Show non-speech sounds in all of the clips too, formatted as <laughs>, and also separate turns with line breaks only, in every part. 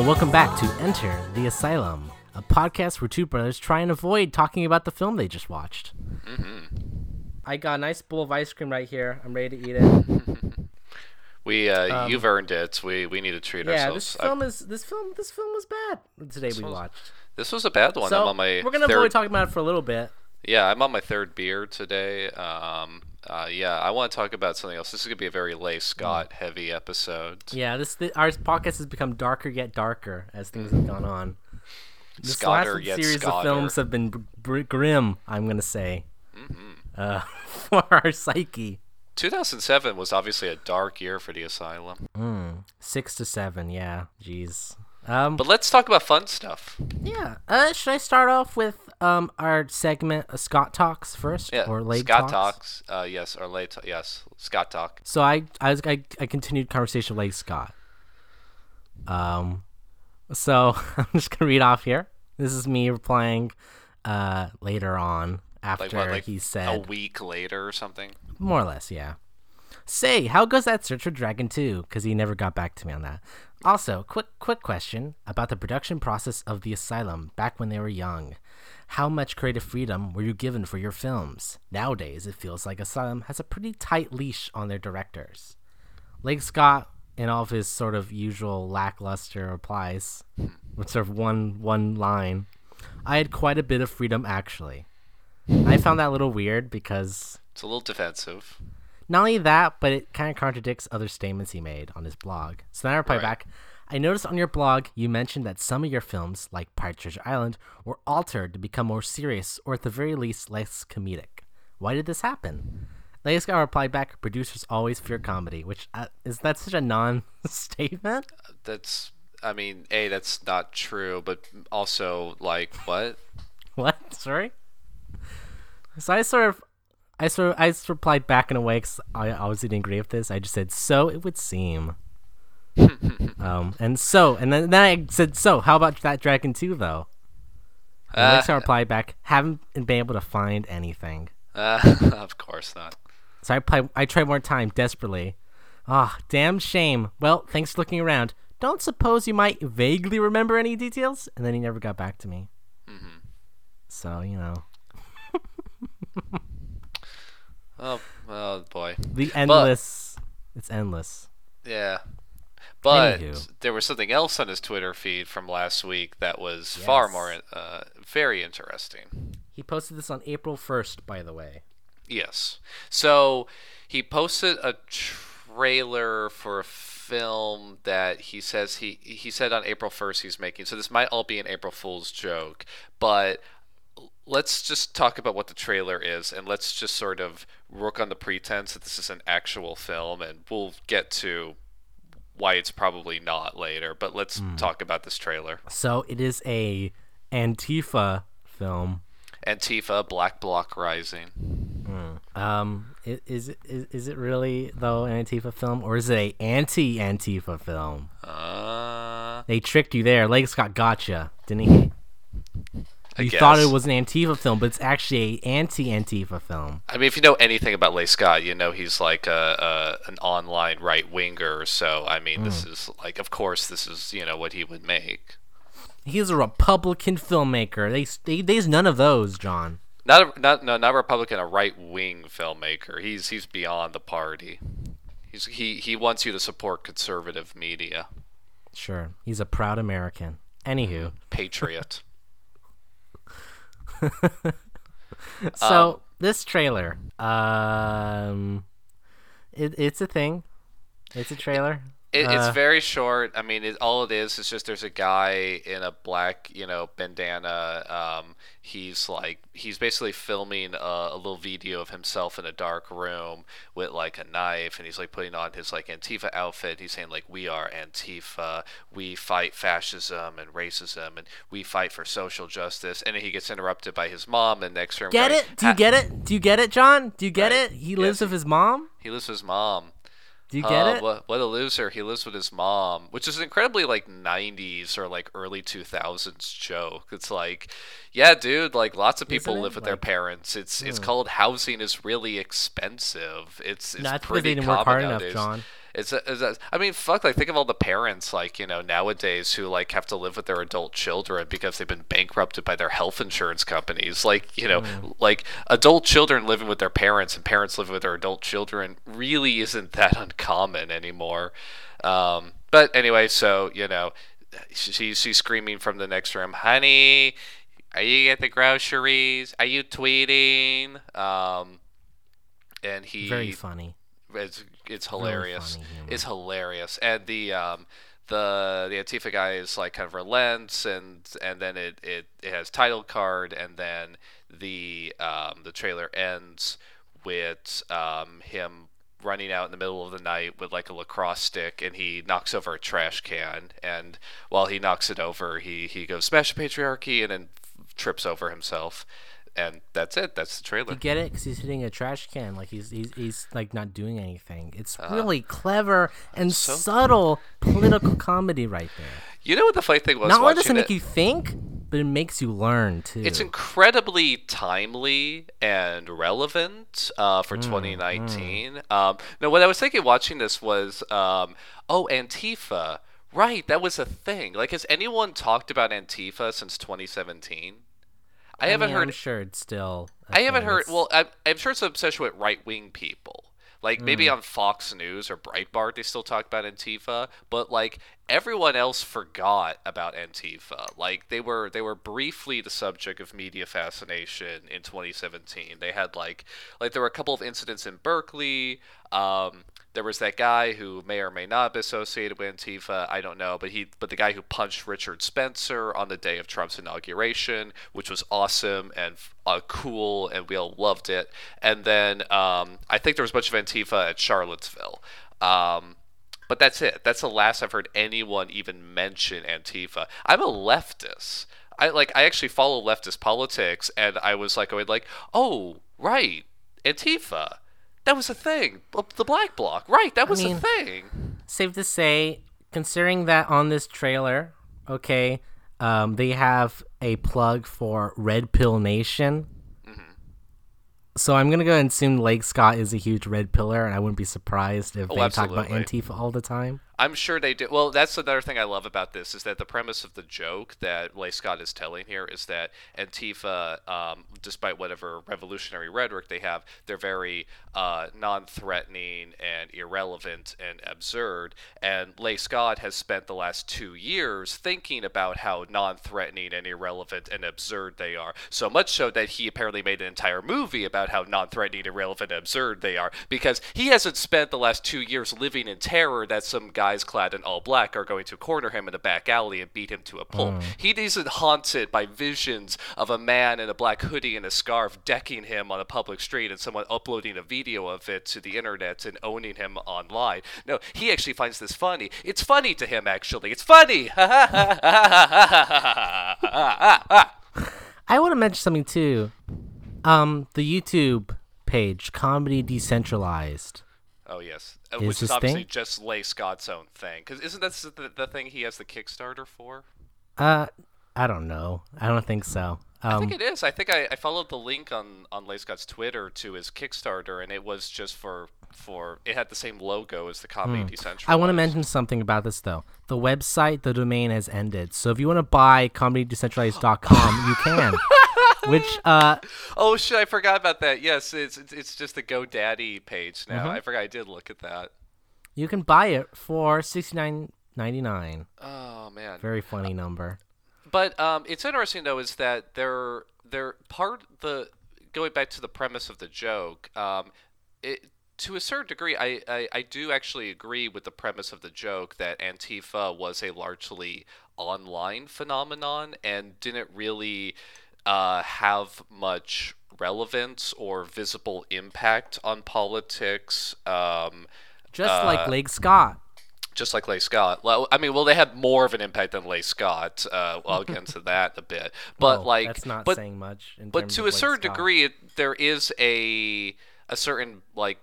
Hello, welcome back to Enter the Asylum, a podcast where two brothers try and avoid talking about the film they just watched. I got a nice bowl of ice cream right here. I'm ready to eat it. <laughs>
We, uh, you've earned it. We, we need to treat
Um, yeah,
ourselves.
this
I-
film is this film this film was bad. Today we
was-
watched.
this was a bad one.
So
I'm on my
we're gonna
third.
avoid talking about it for a little bit.
yeah, I'm on my third beer today. Um, uh, yeah, I want to talk about something else. This is gonna be a very Leigh Scott heavy episode.
Yeah, this our podcast has become darker yet darker as things have gone on. This
Scotter
last
yet
series of films have been br- br- grim. I'm gonna say,
Mm-hmm.
uh, <laughs> for our psyche.
2007 was obviously a dark year for the asylum.
Six to seven, yeah. Jeez. Um,
But let's talk about fun stuff.
yeah. Uh, should I start off with um our segment uh, Scott talks first,
Yeah,
or late
Scott
talks?
talks. Uh, yes, or late. Ta- yes, Scott talk.
So I I I, I continued conversation with Scott. Um, so <laughs> I'm just gonna read off here. This is me replying, uh, later on after
Like what? Like
he said a
week later or something.
more or less, yeah. Say, how goes that search for Dragon 2? Because he never got back to me on that. Also, quick quick question about the production process of The Asylum back when they were young. How much creative freedom were you given for your films? Nowadays, it feels like Asylum has a pretty tight leash on their directors. Leigh Scott, in all of his sort of usual lackluster replies, with sort of one one line, I had quite a bit of freedom actually. I found that a little weird because
It's a little defensive.
Not only that, but it kind of contradicts other statements he made on his blog. So then I replied
Right.
back, I noticed on your blog you mentioned that some of your films, like Pirate Treasure Island, were altered to become more serious or at the very least less comedic. Why did this happen? Scott replied back, producers always fear comedy, which uh, is that such a non-statement? <laughs>
That's. I mean, a that's not true, but also like what?
What? Sorry. So I sort of, I sort of, I just replied back in a way because I obviously didn't agree with this. I just said, "So it would seem." <laughs> um, and so, and then, then I said, "So how about that Dragon 2, though?"
Uh,
Alexa replied back, "Haven't been able to find anything."
Uh, <laughs> of course not.
So I play, I tried more time desperately. Ah, damn shame. Well, thanks for looking around. Don't suppose you might vaguely remember any details? And then he never got back to me. So you know. <laughs>
Oh, oh boy.
The endless. it's endless.
Yeah. But
Anywho.
there was something else on his Twitter feed from last week that was far more, uh, very interesting.
He posted this on April 1st, by the way.
Yes. So he posted a trailer for a film that he says he he said on April 1st he's making. So this might all be an April Fool's joke, but let's just talk about what the trailer is and let's just sort of work on the pretense that this is an actual film and we'll get to why it's probably not later, but let's talk about this trailer.
So it is a Antifa film.
Antifa, Black Bloc Rising.
Um, i- is it is, is it really though an Antifa film or is it a anti-Antifa film?
Uh,
They tricked you there. Leigh Scott gotcha, didn't he?
I
You thought it was an Antifa film, but it's actually a anti-Antifa film.
I mean, if you know anything about Leigh Scott, you know he's like a, a an online right winger. So I mean, this
Hmm.
is like, of course, this is you know what he would make.
He's a Republican filmmaker. They, they there's none of those, John.
Not a, not no not Republican, a right wing filmmaker. He's he's beyond the party. He's he he wants you to support conservative media.
Sure, he's a proud American. Anywho,
Patriot. <laughs> <laughs>
so
Um,
this trailer, um, it, it's a thing. It's a trailer.
It,
Uh,
it's very short. I mean, it, all it is is just there's a guy in a black, you know, bandana. Um, he's like he's basically filming a, a little video of himself in a dark room with like a knife, and he's like putting on his like Antifa outfit. He's saying like, "We are Antifa. We fight fascism and racism, and we fight for social justice." And he gets interrupted by his mom, and next room.
Get
going,
it? Do you get it? Do you get it, John? Do you get
Right.
it? He
Yes,
lives with his mom.
He lives with his mom.
Do you get
Oh,
it?
What, what a loser. He lives with his mom, which is incredibly like 90s or like early 2000s joke. It's like, yeah, dude, like lots of people
Isn't it?
live with their
Like- hmm.
parents. It's it's called housing is really expensive. It's it's
because
pretty
they didn't work
common
hard enough,
nowadays.
John.
It's, it's I mean, fuck. Like, think of all the parents, like you know, nowadays who like have to live with their adult children because they've been bankrupted by their health insurance companies. Like, you know, mm. like adult children living with their parents and parents living with their adult children really isn't that uncommon anymore. Um, but anyway, so you know, she's she's screaming from the next room, "Honey, are you at the groceries? Are you tweeting?" Um, and he
very funny.
It's it's hilarious. it's hilarious, and the um, the the Antifa guy is like kind of relents, and and then it, it, it has title card, and then the um, the trailer ends with um, him running out in the middle of the night with like a lacrosse stick and he knocks over a trash can. And while he knocks it over he he goes smash the patriarchy and then trips over himself and that's it. That's the trailer.
You get it because he's hitting a trash can, like he's he's, he's like not doing anything. It's uh, really clever and so subtle political comedy right there.
You know what the funny thing was?
Not only does it make you think, but it makes you learn too.
It's incredibly timely and relevant uh, for mm, 2019. Mm. Um, now, what I was thinking watching this was, um, oh, Antifa. Right, that was a thing. Like, has anyone talked about Antifa since 2017?
I, I haven't mean, heard. I'm sure it's still.
I haven't heard. Well, I'm, I'm sure it's an obsession with right wing people. Like maybe mm. on Fox News or Breitbart, they still talk about Antifa, but like everyone else forgot about Antifa. Like they were they were briefly the subject of media fascination in 2017. They had like like there were a couple of incidents in Berkeley. Um, there was that guy who may or may not be associated with Antifa. I don't know, but he, but the guy who punched Richard Spencer on the day of Trump's inauguration, which was awesome and uh, cool, and we all loved it. And then um, I think there was a bunch of Antifa at Charlottesville. Um, but that's it. That's the last I've heard anyone even mention Antifa. I'm a leftist. I like. I actually follow leftist politics, and I was like, going like, oh, right, Antifa that was a thing. The black bloc, right? That was I mean, a thing.
Safe to say, considering that on this trailer, okay, um, they have a plug for Red Pill Nation. Mm-hmm. So I'm gonna go and assume Leigh Scott is a huge red pillar, and I wouldn't be surprised if oh, they absolutely. talk about Antifa all the time.
I'm sure they do. Well, that's another thing I love about this is that the premise of the joke that Leigh Scott is telling here is that Antifa, um, despite whatever revolutionary rhetoric they have, they're very uh, non-threatening and irrelevant and absurd. And Leigh Scott has spent the last two years thinking about how non-threatening and irrelevant and absurd they are. So much so that he apparently made an entire movie about how non-threatening, irrelevant, and absurd they are because he hasn't spent the last two years living in terror that some guy guys clad in all black are going to corner him in a back alley and beat him to a pulp. Mm. He isn't haunted by visions of a man in a black hoodie and a scarf decking him on a public street and someone uploading a video of it to the internet and owning him online. No, he actually finds this funny. It's funny to him, actually. It's funny! <laughs>
I want to mention something too. Um, the YouTube page, Comedy Decentralized.
Oh yes, is which is obviously thing? just Leigh Scott's own thing. Because isn't that the, the thing he has the Kickstarter for?
Uh, I don't know. I don't think so.
Um, I think it is. I think I, I followed the link on on Leigh Scott's Twitter to his Kickstarter, and it was just for for it had the same logo as the Comedy hmm. Decentralized.
I want to mention something about this though. The website, the domain has ended. So if you want to buy comedydecentralized.com, you can. <laughs> Which uh <laughs>
Oh shit, I forgot about that. Yes, it's it's, it's just the GoDaddy page now. Mm-hmm. I forgot I did look at that.
You can buy it for sixty nine ninety nine.
Oh man.
Very funny number.
But um it's interesting though is that they're they're part the going back to the premise of the joke, um it to a certain degree, I, I, I, do actually agree with the premise of the joke that Antifa was a largely online phenomenon and didn't really uh, have much relevance or visible impact on politics. Um,
just uh, like Leigh Scott.
Just like Leigh Scott. Well, I mean, well, they had more of an impact than Leigh Scott. Uh, well, I'll get into <laughs> that a bit. But like,
that's not
but,
saying much.
but to a certain Scott. degree, it, there is a a certain like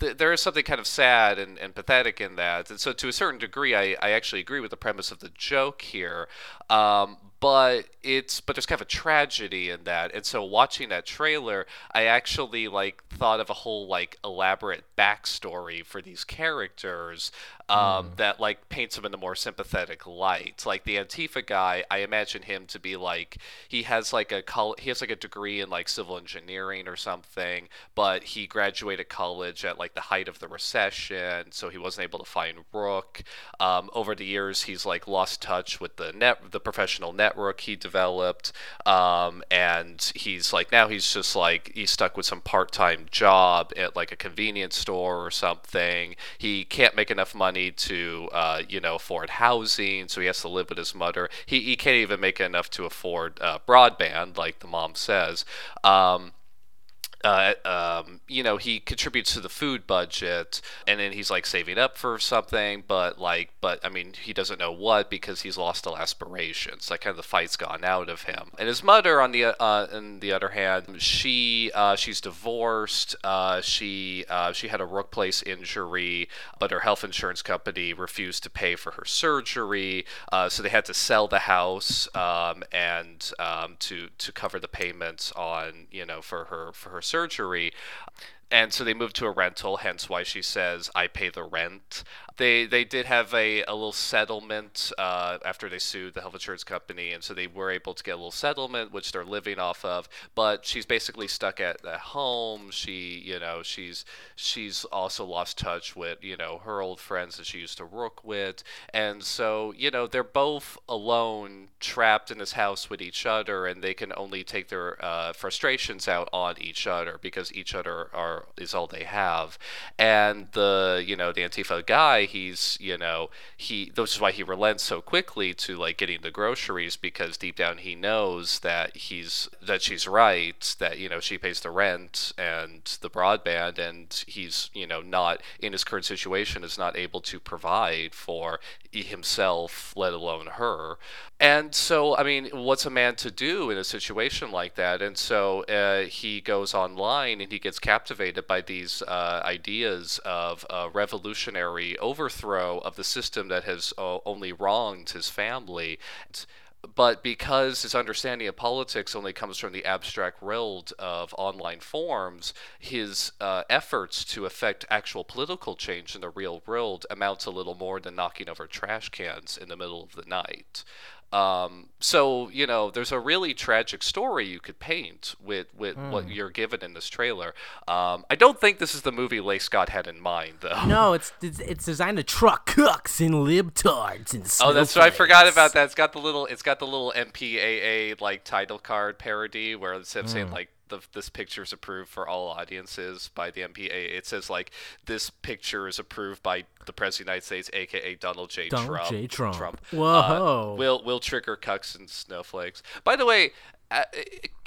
there is something kind of sad and, and pathetic in that. And so, to a certain degree, I, I actually agree with the premise of the joke here. Um, but it's but there's kind of a tragedy in that. And so watching that trailer i actually like thought of a whole like elaborate backstory for these characters um, mm. that like paints them in a more sympathetic light. Like the antifa guy i imagine him to be like he has like a col- he has like a degree in like civil engineering or something but he graduated college at like the height of the recession so he wasn't able to find rook. Um, over the years he's like lost touch with the net the professional network he developed um, and he's like now he's just like he's stuck with some part-time job at like a convenience store or something. He can't make enough money to uh, you know afford housing so he has to live with his mother. He, he can't even make enough to afford uh, broadband like the mom says. Um, uh, um, you know, he contributes to the food budget, and then he's like saving up for something, but like, but I mean, he doesn't know what because he's lost all aspirations. Like, kind of the fight's gone out of him. And his mother, on the uh, on the other hand, she uh, she's divorced. Uh, she uh, she had a workplace injury, but her health insurance company refused to pay for her surgery, uh, so they had to sell the house um, and um, to to cover the payments on you know for her for her surgery and so they moved to a rental hence why she says i pay the rent they they did have a, a little settlement uh, after they sued the health insurance company, and so they were able to get a little settlement, which they're living off of. But she's basically stuck at, at home. She, you know, she's she's also lost touch with you know her old friends that she used to work with, and so you know they're both alone, trapped in this house with each other, and they can only take their uh, frustrations out on each other because each other are is all they have. And the you know the Antifa guy he's you know he this is why he relents so quickly to like getting the groceries because deep down he knows that he's that she's right that you know she pays the rent and the broadband and he's you know not in his current situation is not able to provide for himself let alone her and so i mean what's a man to do in a situation like that and so uh, he goes online and he gets captivated by these uh, ideas of a revolutionary overthrow of the system that has uh, only wronged his family but because his understanding of politics only comes from the abstract world of online forums, his uh, efforts to affect actual political change in the real world amounts a little more than knocking over trash cans in the middle of the night. Um, so you know, there's a really tragic story you could paint with with mm. what you're given in this trailer. Um, I don't think this is the movie Leigh Scott had in mind, though.
No, it's it's, it's designed to truck cooks and libtards and.
Oh, that's right. I forgot about that. It's got the little it's got the little MPAA like title card parody where instead of mm. saying like the, this picture is approved for all audiences by the MPA. It says like this picture is approved by the President of the United States, aka Donald J.
Donald
Trump.
J. Trump.
Trump.
Whoa.
Uh, will will trigger cucks and snowflakes. By the way. Uh,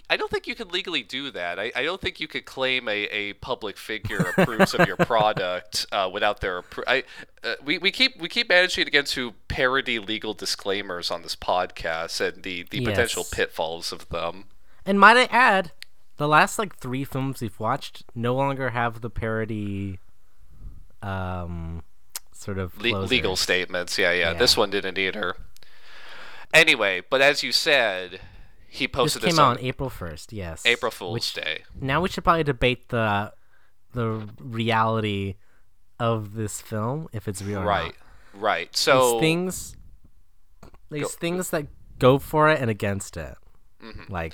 I don't think you could legally do that. I, I don't think you could claim a, a public figure <laughs> approves of your product uh, without their. Appro- I uh, we, we keep we keep managing to get to parody legal disclaimers on this podcast and the, the yes. potential pitfalls of them.
And might I add, the last like three films we've watched no longer have the parody um sort of
Le- legal statements. Yeah, yeah, yeah. this one didn't either. Anyway but as you said he posted
this came
this
out on, on April 1st yes.
April Fool's Which, Day.
Now we should probably debate the the reality of this film if it's real
right right. So
these things these go, things that go for it and against it. Mm-hmm. like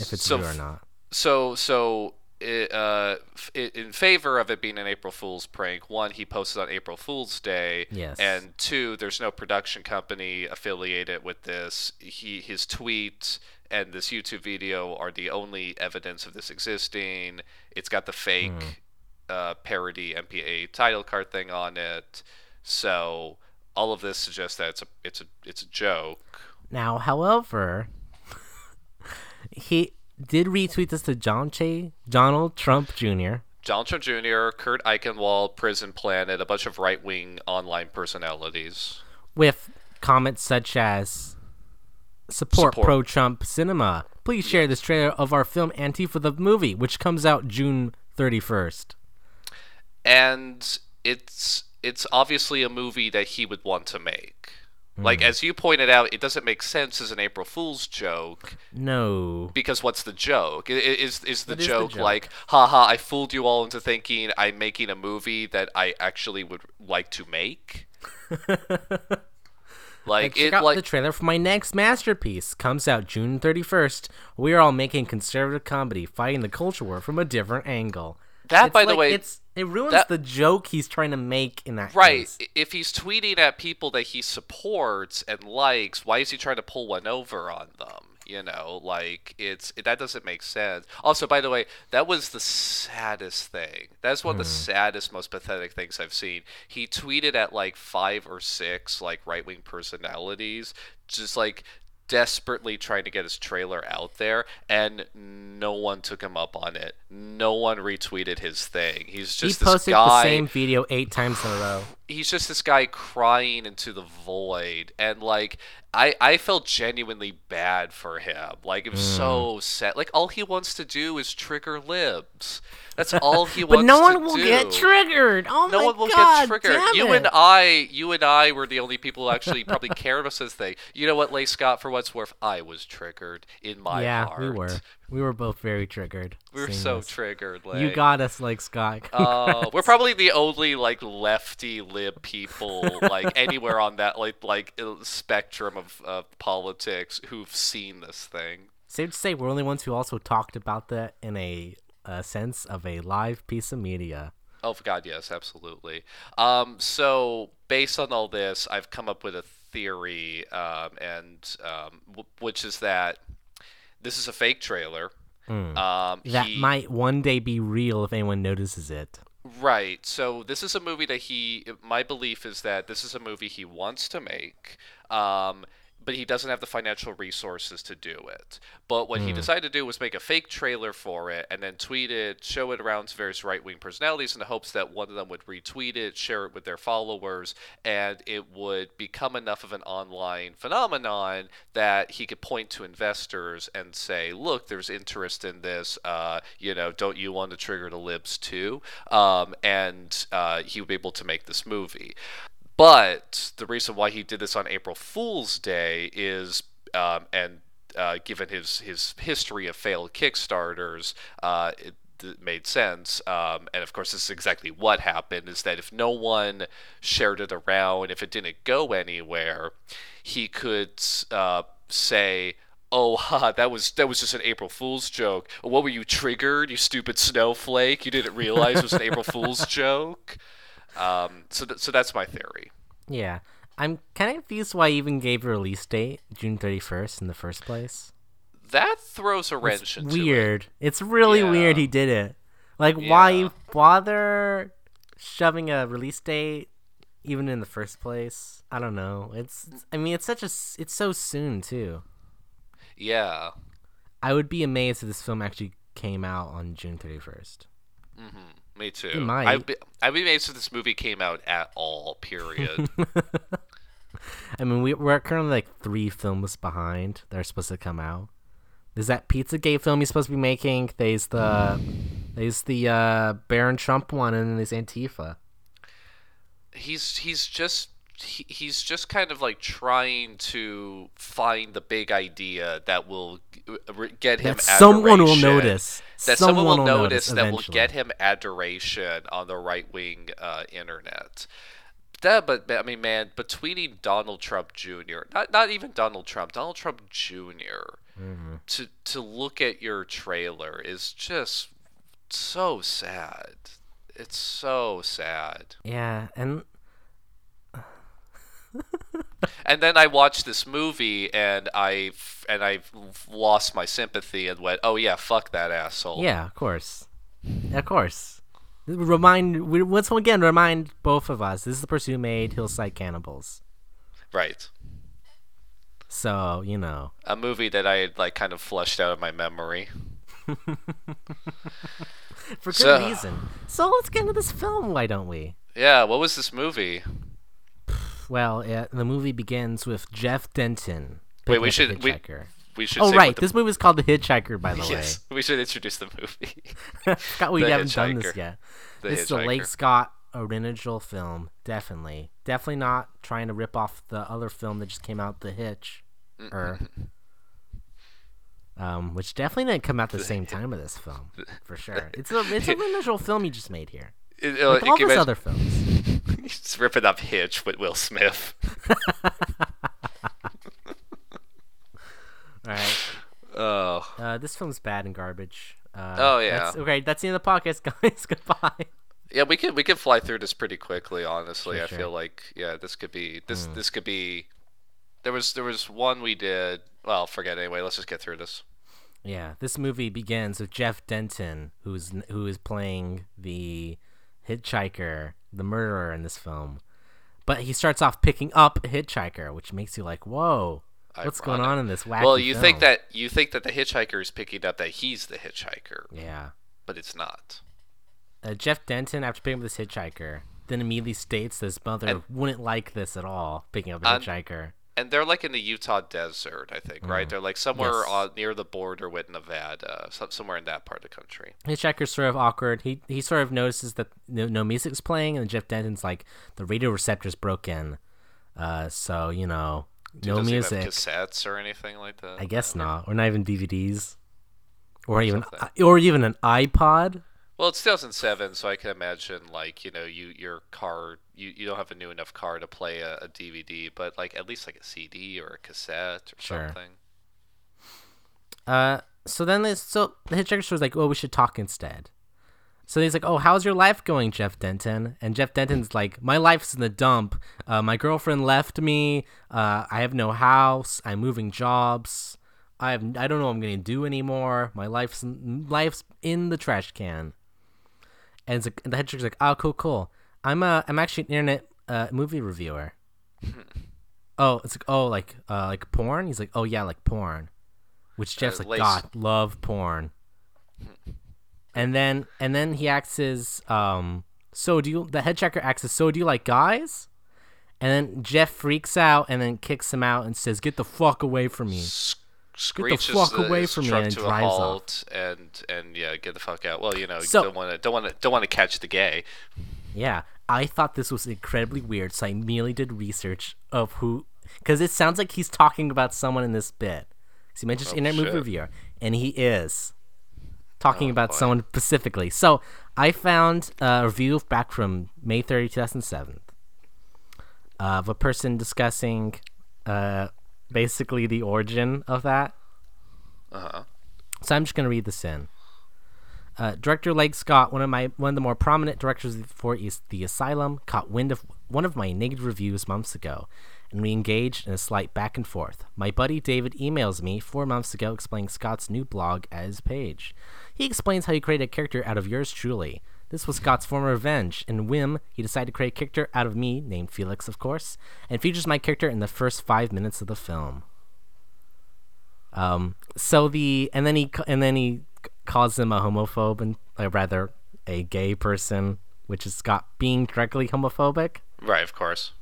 if it's so real or not
so so it, uh, in favor of it being an April Fool's prank, one, he posted on April Fool's Day,
yes,
and two, there's no production company affiliated with this. He his tweet and this YouTube video are the only evidence of this existing. It's got the fake mm. uh, parody MPA title card thing on it, so all of this suggests that it's a it's a it's a joke.
Now, however, <laughs> he did retweet this to John Che, Donald Trump Jr.
Donald Trump Jr., Kurt Eichenwald, Prison Planet, a bunch of right wing online personalities.
With comments such as support, support. pro Trump cinema. Please share this trailer of our film Antifa the movie, which comes out June 31st.
And it's it's obviously a movie that he would want to make. Like
Hmm.
as you pointed out, it doesn't make sense as an April Fool's joke
No.
because what's the joke? Is is the
What is the
joke
joke?
like, haha, I fooled you all into thinking I'm making a movie that I actually would like to make? <laughs> like
Check
it
out
like
the trailer for my next masterpiece. Comes out June 31st. We're all making conservative comedy, fighting the culture war from a different angle.
That,
It's
by the way-
it's it ruins
that-
the joke he's trying to make in that
Right.
case.
If he's tweeting at people that he supports and likes, why is he trying to pull one over on them? You know, like it's that doesn't make sense. Also, by the way, that was the saddest thing. That's one of the hmm. saddest, most pathetic things I've seen. He tweeted at like five or six like right wing personalities, just like desperately trying to get his trailer out there and no one took him up on it. No one retweeted his thing. He's
He
just this
posted
guy
the same video eight times in a row.
He's just this guy crying into the void and like I, I felt genuinely bad for him like it was
Mm.
so sad like all he wants to do is trigger libs that's <laughs> all he wants
But
no
one will
do.
get triggered. Oh
no
my
one will
god!
get triggered. You and I, you and I were the only people who actually probably <laughs> cared about this thing. You know what, Leigh Scott? For what's worth, I was triggered in my
yeah,
heart.
we were. We were both very triggered.
We were so
this.
triggered.
You got us, like Scott.
Uh, <laughs> we're probably the only like lefty lib people like anywhere on that like like uh, spectrum of uh, politics who've seen this thing.
Safe to say, we're only ones who also talked about that in a, a sense of a live piece of media.
Oh God, yes, absolutely. Um, so based on all this, I've come up with a theory, um, and um, w- which is that this is a fake trailer. Um,
Hmm. That
he-
might one day be real if anyone notices it.
Right. So this is a movie that he. My belief is that this is a movie he wants to make, um, but he doesn't have the financial resources to do it. But what he decided to do was make a fake trailer for it and then tweet it, show it around to various right wing personalities in the hopes that one of them would retweet it, share it with their followers, and it would become enough of an online phenomenon that he could point to investors and say, "Look, there's interest in this. Uh, you know, don't you want to trigger the libs too?" Um, and uh, he would be able to make this movie. But the reason why he did this on April Fool's Day is, um, and uh, given his his history of failed Kickstarters, uh, it, made sense. Um, and of course, this is exactly what happened: is that if no one shared it around, if it didn't go anywhere, he could uh, say. Oh, <laughs> ha, that was that was just an April Fool's joke. What were you triggered, you stupid snowflake? You didn't realize it was an April Fool's joke. Um, so, th- so that's my theory.
Yeah. I'm kind of confused why he even gave a release date, June 31st, in the first place.
That throws a wrench
It's
into it.
weird. It's really
Yeah.
weird he did it. Like, why bother shoving a release date even in the first place? I don't know. It's, it's- I mean, it's such a it's so soon, too.
Yeah,
I would be amazed if this film actually came out on June 31st.
Me too.
might.
I'd be, I'd be amazed if this movie came out at all. Period. <laughs>
I mean, we, we're currently like three films behind that are supposed to come out. There's that Pizzagate film he's supposed to be making. There's the there's the uh, Baron Trump one, and then there's Antifa.
he's he's just he, he's just kind of like trying to find the big idea that will get him
That someone will notice.
That someone, will
Someone will
notice,
notice
that will get him adoration on the right wing uh, internet. That, but I mean, man, between Donald Trump Jr., not not even Donald Trump, Donald Trump junior
Mm-hmm.
to to look at your trailer is just so sad. It's so sad.
Yeah, and
And then I watched this movie and I and I lost my sympathy and went, "Oh yeah, fuck that asshole."
yeah, of course, of course. Remind once again remind both of us. This is the person who made Hillside Cannibals.
Right.
So you know,
A movie that I had like kind of flushed out of my memory. <laughs>
for good
So-
reason. So let's get into this film. Why don't we?
Yeah, what was this movie?
Well, the movie begins with Jeff Denton.
Wait, we should
a
we, we should
Oh right,
the,
this movie is called The Hitchhiker, by the <laughs> way.
Yes, we should introduce the movie. <laughs>
way. Forgot we
The
haven't done this yet.
The
this is a
Leigh
Scott original film, definitely. definitely not trying to rip off the other film that just came out, The Hitch, or um, which definitely didn't come out the same time of this film for <laughs> sure. It's a it's an original film you just made here.
It, uh,
Like all those
as-
other films. <laughs>
He's ripping up Hitch with Will Smith. <laughs>
All right.
Oh,
Uh, this film's bad and garbage. Uh,
Oh, yeah.
That's, okay, that's the end of the podcast, <laughs> guys. Goodbye.
yeah, we could we could fly through this pretty quickly. Honestly,
Sure,
I
sure.
feel like yeah, this could be this
Hmm.
this could be. There was there was one we did. Well, forget anyway. Let's just get through this.
Yeah, this movie begins with Jeff Denton, who's who is playing the hitchhiker, the murderer in this film. But he starts off picking up a hitchhiker, which makes you like, "Whoa, what's going on in this wacky?"
well, you think that you think that the hitchhiker is picking up that he's the hitchhiker,
Yeah.
but it's not.
Uh, Jeff Denton, after picking up this hitchhiker, then immediately states that his mother
And-
wouldn't like this at all, picking up a
And-
hitchhiker.
And they're like in the Utah desert, I think, right? They're like somewhere
Mm. Yes.
on, near the border with Nevada, some, somewhere in that part of the country.
Hitchhiker's sort of awkward. He he sort of notices that no, no music's playing, and Jeff Denton's like, the radio receptor's broken. Uh, so you know, no
Does he
music.
have cassettes or anything like that?
I guess not, or not even DVDs, or even
something.
or even an iPod.
Well, it's 2007, so I can imagine like you know you your car you, you don't have a new enough car to play a, a DVD, but like at least like a CD or a cassette or
Sure.
something.
Uh, so then this, so the hitchhiker was like, "Oh, we should talk instead." So he's like, "Oh, how's your life going, Jeff Denton?" And Jeff Denton's like, "My life's in the dump. Uh, my girlfriend left me. Uh, I have no house. I'm moving jobs. I have I don't know what I'm gonna do anymore. My life's in, life's in the trash can." And, it's like, and the hitchhiker's like, "Oh, cool, cool. I'm uh, I'm actually an internet uh, movie reviewer." <laughs> oh, it's like, oh, like uh, like porn. He's like, "Oh yeah, like porn." Which Jeff's like,
lace-
God, love porn. <laughs> And then and then he acts as um so do you the head checker acts as so do you like guys? And then Jeff freaks out and then kicks him out and says, Get the fuck away from me.
Screeches
fuck
the-
away
his
from me and
to a
drives off.
halt and and yeah, get the fuck out. Well, you know,
So-
don't want to don't want to don't want to catch the gay.
Yeah. I thought this was incredibly weird, so I merely did research of who because it sounds like he's talking about someone in this bit. 'Cause he mentions
Oh,
internet movie reviewer, and he is talking
Oh,
about
boy.
someone specifically. So I found a review back from May 30, 2007, of a person discussing uh, basically the origin of that.
Uh huh.
So I'm just gonna read this in. Uh, director Leigh Scott, one of my one of the more prominent directors for the Asylum, caught wind of one of my negative reviews months ago, and we engaged in a slight back and forth. My buddy David emails me four months ago explaining Scott's new blog at his page. He explains how he created a character out of yours truly. This was Scott's former revenge. In Whim, he decided to create a character out of me, named Felix, of course, and features my character in the first five minutes of the film. Um, so the and then he and then he calls him a homophobe and uh, rather a gay person, which is Scott being directly homophobic.
Right, of course.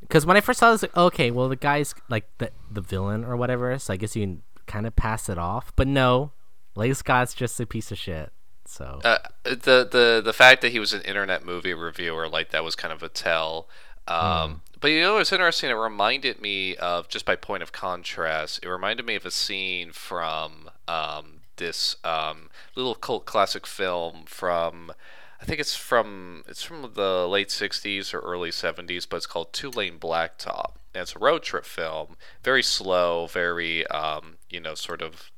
Because when I first saw this, like, okay, well the guy's like the the villain or whatever, so I guess you can kind of pass it off. But no, Leigh Scott's just a piece of shit. So
Uh, the the the fact that he was an internet movie reviewer like that was kind of a tell. Um, But you know, it's interesting. It reminded me of just by point of contrast. It reminded me of a scene from um, this um, little cult classic film from. I think it's from it's from the late '60s or early '70s, but it's called Two Lane Blacktop. And it's a road trip film, very slow, very um, you know, sort of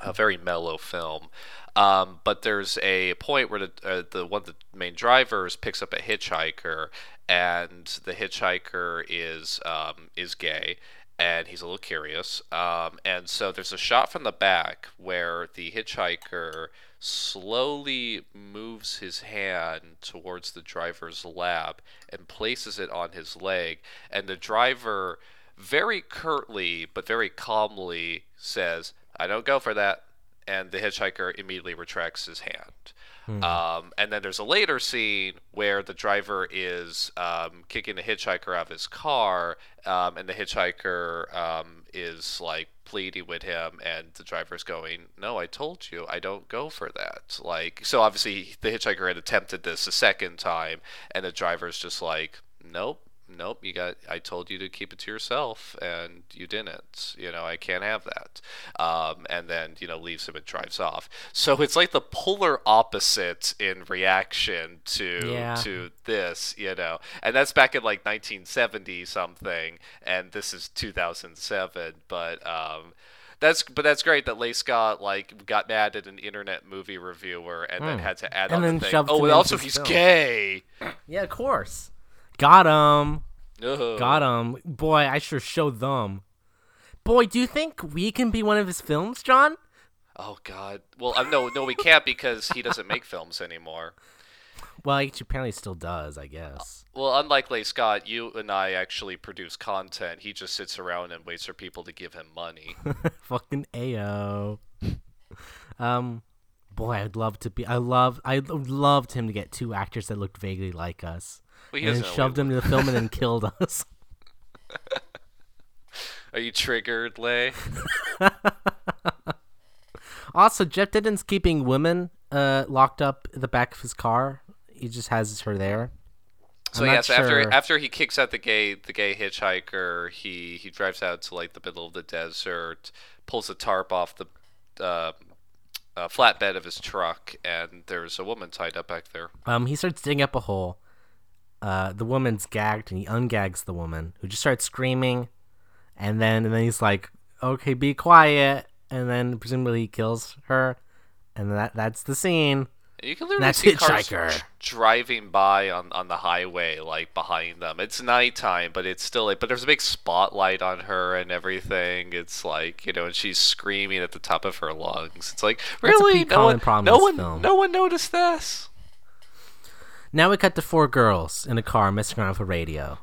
a very mellow film. Um, but there's a point where the uh, the one of the main drivers picks up a hitchhiker, and the hitchhiker is um, is gay, and he's a little curious. Um, and so there's a shot from the back where the hitchhiker slowly moves his hand towards the driver's lap and places it on his leg, and the driver very curtly but very calmly says, "I don't go for that," and the hitchhiker immediately retracts his hand. Um, and then there's a later scene where the driver is um, kicking the hitchhiker out of his car, um, and the hitchhiker um, is like pleading with him, and the driver's going, "No, I told you, I don't go for that." Like, so obviously the hitchhiker had attempted this a second time, and the driver's just like, nope nope you got i told you to keep it to yourself and you didn't you know i can't have that um, and then you know leaves him and drives off so it's like the polar opposite in reaction to
Yeah.
to this you know and that's back in like 1970 something and this is 2007 but um that's but that's great that Leigh Scott like got mad at an internet movie reviewer and then had to add
Hmm. And
on
then
the thing. Oh, and also he's
film."
gay.
Yeah, of course. Got him.
Ugh.
Got him. Boy, I sure showed them. Boy, do you think we can be one of his films, John?
Oh God. Well, uh, no, no, we can't because he doesn't make films anymore.
Well, he apparently still does, I guess.
Well, unlike Leigh Scott, you and I actually produce content. He just sits around and waits for people to give him money. <laughs>
Fucking AO. um, boy, I'd love to be. I love. I loved him to get two actors that looked vaguely like us,
Well, he
and then shoved him to the film and then <laughs> killed us.
Are you triggered, Leigh? <laughs>
Also, Jeff Denton's keeping women uh locked up in the back of his car. He just has her there.
So
I'm not
yes, after after he kicks out the gay the gay hitchhiker, he he drives out to like the middle of the desert, pulls a tarp off the uh, uh, flatbed of his truck, and there's a woman tied up back there.
Um, he starts digging up a hole. Uh, the woman's gagged, and he ungags the woman, who just starts screaming, and then and then he's like, "Okay, be quiet," and then presumably he kills her, and that that's the scene.
You can literally
That's
see cars driving by on, on the highway, like behind them. It's nighttime, but it's still like, but there's a big spotlight on her and everything. It's like you know, and she's screaming at the top of her lungs. It's like really, no one, no one, no one noticed this.
Now we cut to four girls in a car messing around with a radio.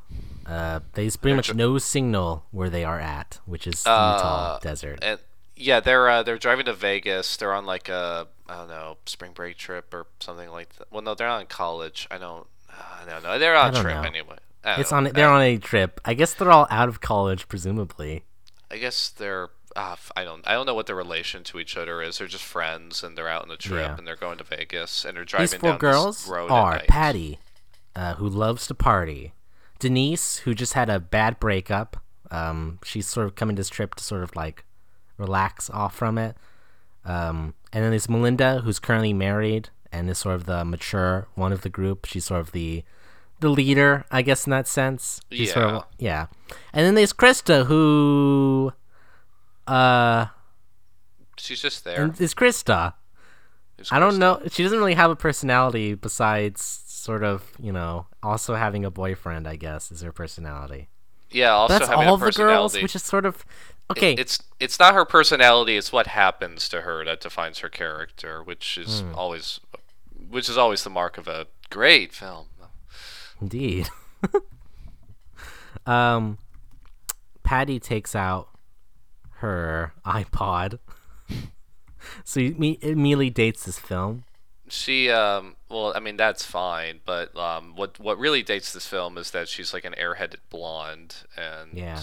Uh, there's pretty much no signal where they are at, which is Utah
Uh,
desert.
And yeah, they're uh, they're driving to Vegas. They're on like a I don't know spring break trip or something like that. Well, no, they're not in college. I don't. I don't know. They're on a trip
know.
anyway.
It's on. They're on a trip. I guess they're all out of college, presumably.
I guess they're. Uh, I don't. I don't know what their relation to each other is. They're just friends, and they're out on a trip,
Yeah.
and they're going to Vegas, and they're driving
These four girls are. Patty, uh, who loves to party, Denise, who just had a bad breakup. Um, she's sort of coming to this trip to sort of like relax off from it. Um, and then there's Melinda, who's currently married and is sort of the mature one of the group. She's sort of the the leader, I guess, in that sense. She's sort of- yeah. And then there's Krista, who, uh,
She's just there.
and there's Krista. I don't know. She doesn't really have a personality besides sort of, you know, also having a boyfriend. I guess is her personality.
Yeah. Also having a personality.
That's
having
all
a
the girls, which is sort of okay.
It's it's not her personality. It's what happens to her that defines her character, which is
Hmm.
always, which is always the mark of a great film.
Indeed. <laughs> um, Patty takes out her iPod, <laughs> so he me- immediately dates this film.
She, um, well, I mean that's fine, but um, what what really dates this film is that she's like an airheaded blonde, and
Yeah.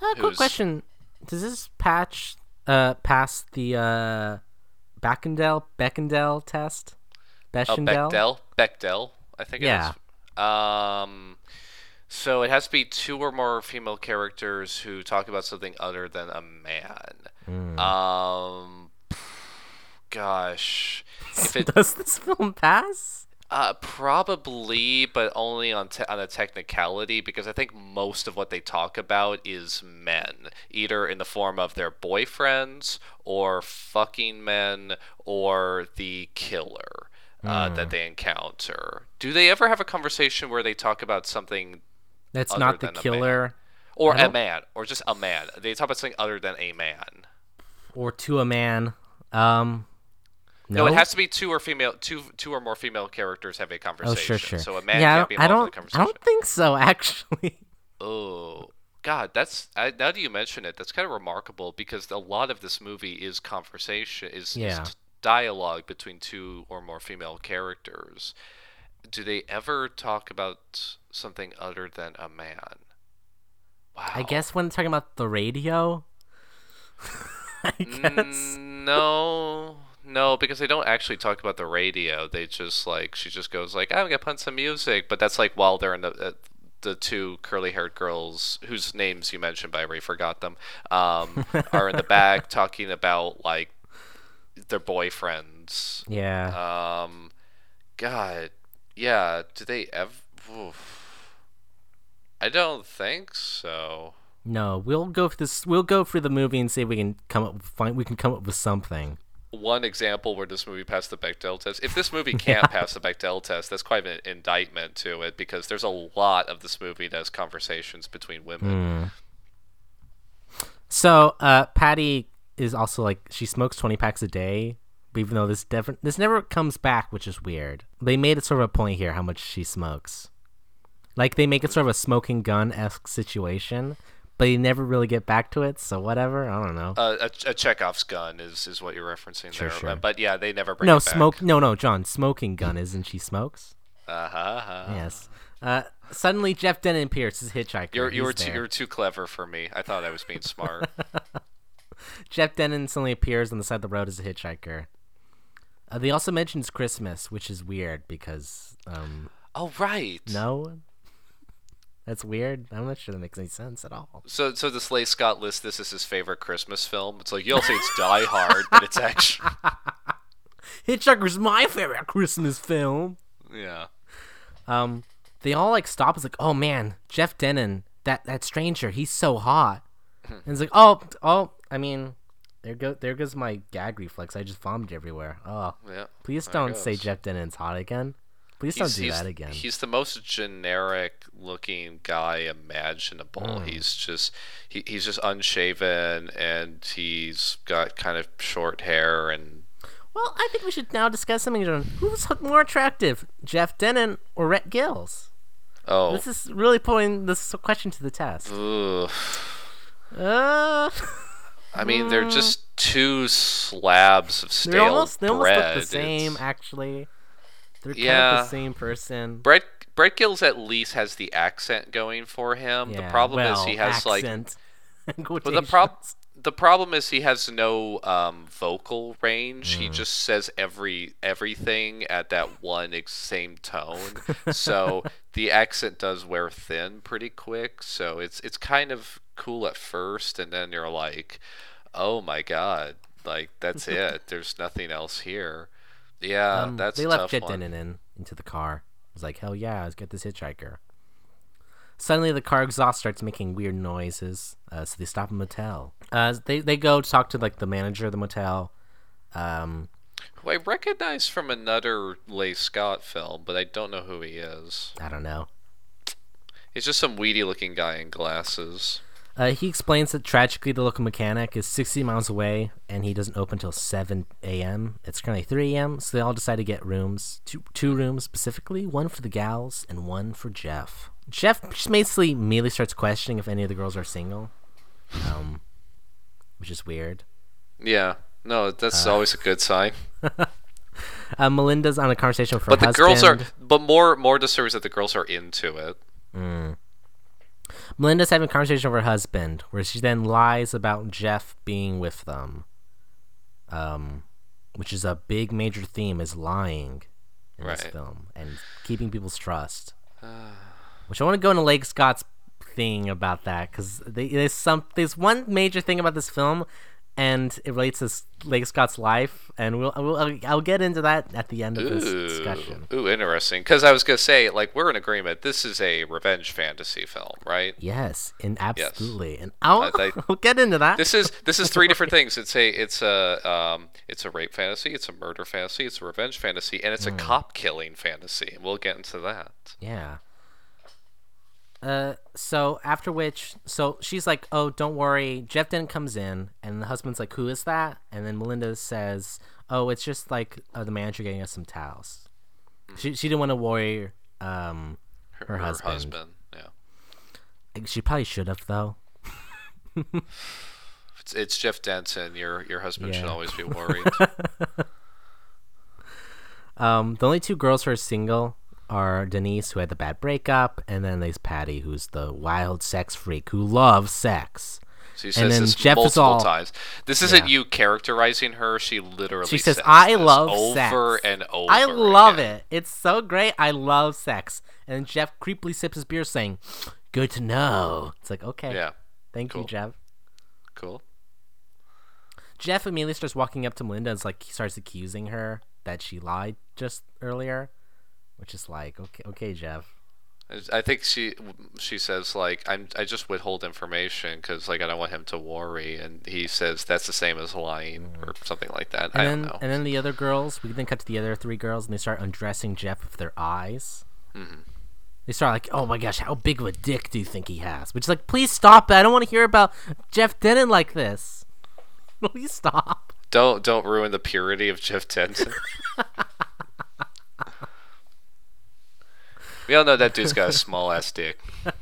Uh, quick question: Does this patch uh pass the uh Bechdel Bechdel test?
Oh,
Bechdel.
Bechdel, Bechdel, I think
Yeah.
it is. Um, so it has to be two or more female characters who talk about something other than a man.
Hmm.
Um, gosh, if <laughs> it
Does this film pass?
Uh, probably, but only on te- on a technicality because I think most of what they talk about is men, either in the form of their boyfriends or fucking men or the killer uh,
Hmm.
that they encounter. Do they ever have a conversation where they talk about something
That's not the
a
killer,
or a man or just a man? They talk about something other than a man.
or to a man. Um,
No,
no,
it has to be two or female, two two or more female characters have a conversation.
Oh, sure, sure.
So a man
yeah,
can't be
I
involved
don't.
in the
I
conversation.
don't think so. <laughs> Actually,
Oh God, that's I, now that you mention it, that's kind of remarkable because a lot of this movie is conversation, is,
Yeah.
is dialogue between two or more female characters. Do they ever talk about something other than a man? Wow.
I guess when talking about the radio. <laughs> I guess.
Mm, no, no, because they don't actually talk about the radio. They just like she just goes like, "I'm gonna put some music," but that's like while they're in the uh, the two curly-haired girls whose names you mentioned, but I already forgot them, um, <laughs> are in the back talking about like their boyfriends.
Yeah.
Um, God, yeah. Do they ever? I don't think so.
no, we'll go for this. We'll go through the movie and see if we can come up. Find we can come up with something.
One example where this movie passed the Bechdel test. If this movie <laughs> can't pass the Bechdel test, that's quite an indictment to it because there's a lot of this movie that has conversations between women.
So, uh, Patty is also like she smokes twenty packs a day, even though this defi- this never comes back, which is weird. They made it sort of a point here how much she smokes. Like they make it sort of a smoking gun esque situation, but you never really get back to it. So whatever, I don't know.
Uh, a, a Chekhov's gun is, is what you're referencing
Sure,
there.
sure.
Uh, But yeah, they never bring
no
it back.
smoke. No, no, John, smoking gun isn't she smokes?
Uh-huh, uh-huh.
Yes. Uh, suddenly Jeff Denton appears as a hitchhiker.
You're, you were too, you were too clever for me. I thought I was being smart. <laughs>
Jeff Denton suddenly appears on the side of the road as a hitchhiker. Uh, they also mentions Christmas, which is weird because um,
oh right.
no, that's weird. I'm not sure that makes any sense at all.
So so the Slay Scott lists this as his favorite Christmas film. It's like you'll say it's Die Hard, but it's actually <laughs>
Hitchhiker's my favorite Christmas film.
yeah.
Um, they all like stop. It's like, oh man, Jeff Denton, that that stranger, he's so hot. and it's like, oh, oh, I mean, there go there goes my gag reflex. I just vomited everywhere. Oh,
Yeah.
please don't say. Jeff Denton's hot again. Please don't
He's-
do
he's-
that again.
He's the most generic looking guy imaginable.
Hmm.
He's just he, he's just unshaven and he's got kind of short hair and
Well, I think we should now discuss something. Who's more attractive, Jeff Denton or Rhett Giles?
oh
This is really putting this question to the test.
ugh.
Uh,
I mean they're just two slabs of stale
they almost they almost look the same.
It's-
Actually, they're kind of
Yeah.
the same person.
Brett Brett Giles at least has the accent going for him. Yeah, the
Yeah,
problem is he has like. But <laughs> the prob the problem is he has no um, vocal range.
Mm.
He just says every everything at that one ex- same tone. <laughs> so the accent does wear thin pretty quick. So it's it's kind of cool at first, and then you're like, oh my god, like that's <laughs> it. There's nothing else here. Yeah,
Um,
that's
they left Jet. Denon in into the car. It was like, hell yeah, let's get this hitchhiker. Suddenly, the car exhaust starts making weird noises, uh, so they stop at a motel. Uh, they they go to talk to like the manager of the motel. Um,
Who I recognize from another Leigh Scott film, but I don't know who he is.
I don't know.
He's just some weedy looking guy in glasses.
Uh, he explains that tragically the local mechanic is 60 miles away and he doesn't open until 7 a.m. It's currently 3 a.m., so they all decide to get rooms, two, two rooms specifically, one for the gals and one for Jeff. Jeff just basically immediately starts questioning if any of the girls are single, um, which is weird.
Yeah, no, that's always a good sign. <laughs>
Uh, Melinda's on a conversation with her
But the
husband.
girls are, but more more disturbs that the girls are into it.
Melinda's having a conversation with her husband, where she then lies about Jeff being with them. Um, which is a big major theme is lying in this film and keeping people's trust. <sighs> which I want to go into Leigh Scott's thing about that because there's some there's one major thing about this film, and it relates to Leigh Scott's life, and we'll, we'll I'll, get into that at the end of this
Ooh,
discussion.
ooh, interesting. Because I was gonna say, like, we're in agreement. This is a revenge fantasy film, right?
Yes, and absolutely, yes. and I'll,
I- I- <laughs>
I'll get into that.
This is this is three different <laughs> things. It's a it's a um it's a rape fantasy, it's a murder fantasy, it's a revenge fantasy, and it's a cop killing fantasy. We'll get into that.
Yeah. Uh, so after which, so she's like, "Oh, don't worry." Jeff then comes in, and the husband's like, "Who is that?" And then Melinda says, "Oh, it's just like uh, the manager getting us some towels." She she didn't want to worry um her, husband.
Yeah.
She probably should have though. <laughs>
It's, it's Jeff Denton. Your your husband should always be worried. <laughs>
Um, the only two girls who are single are Denise, who had the bad breakup, and then there's Patty, who's the wild sex freak who loves sex.
She
And
says
then
this
Jeff is
multiple
all-
times. This isn't
Yeah.
you characterizing her. She literally
She says, "I love
over
sex."
and over.
I love
again.
it. It's so great. I love sex. And then Jeff creepily sips his beer, saying, "Good to know." It's like, okay,
Yeah,
thank you. Jeff.
cool.
Jeff immediately starts walking up to Melinda and it's like he starts accusing her that she lied just earlier, which is like, okay, okay, Jeff.
I think she she says like I'm I just withhold information because like I don't want him to worry, and he says that's the same as lying or something like that.
And
I
then,
don't know.
and then the other girls, we then cut to the other three girls, and they start undressing Jeff with their eyes.
Mm-hmm.
They start like, "Oh my gosh, how big of a dick do you think he has?" Which is like, please stop it. I don't want to hear about Jeff Denton like this. <laughs> Please stop.
Don't don't ruin the purity of Jeff Denton. <laughs> we all know that dude's got a small ass dick. <laughs>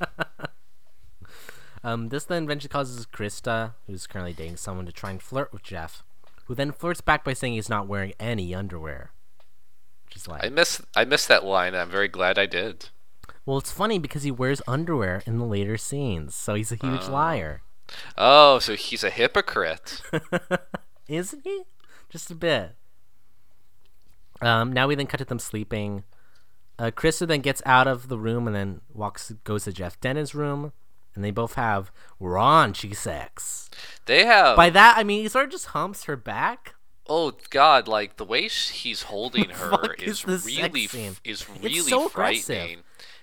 Um, this then eventually causes Krista, who's currently dating someone, to try and flirt with Jeff, who then flirts back by saying he's not wearing any underwear. Which is like,
I miss I missed that line. I'm very glad I did.
well, it's funny because he wears underwear in the later scenes, so he's a huge liar.
Oh, so he's a hypocrite. <laughs>
Isn't he? Just a bit. Um, now we then cut to them sleeping. Uh, Krista then gets out of the room and then walks, goes to Jeff Denton's room, and they both have raunchy sex.
They have
By that I mean he sort of just humps her back.
oh god, like the way he's holding <laughs> her is
is
really is
It's
really
so aggressive.
frightening.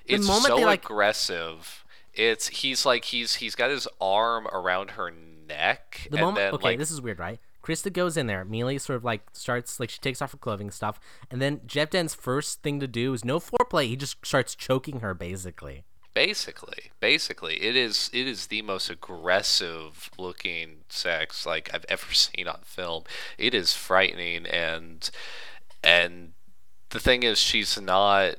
The
It's
moment
so
they, like-
aggressive. It's he's like he's he's got his arm around her neck
The
and
moment,
then
okay,
like
this is weird, right? Krista goes in there, immediately sort of like starts like she takes off her clothing and stuff, and then Jeff Den's first thing to do is no foreplay. He just starts choking her, basically.
basically basically it is it is the most aggressive looking sex like I've ever <laughs> seen on film. It is frightening and and the thing is she's not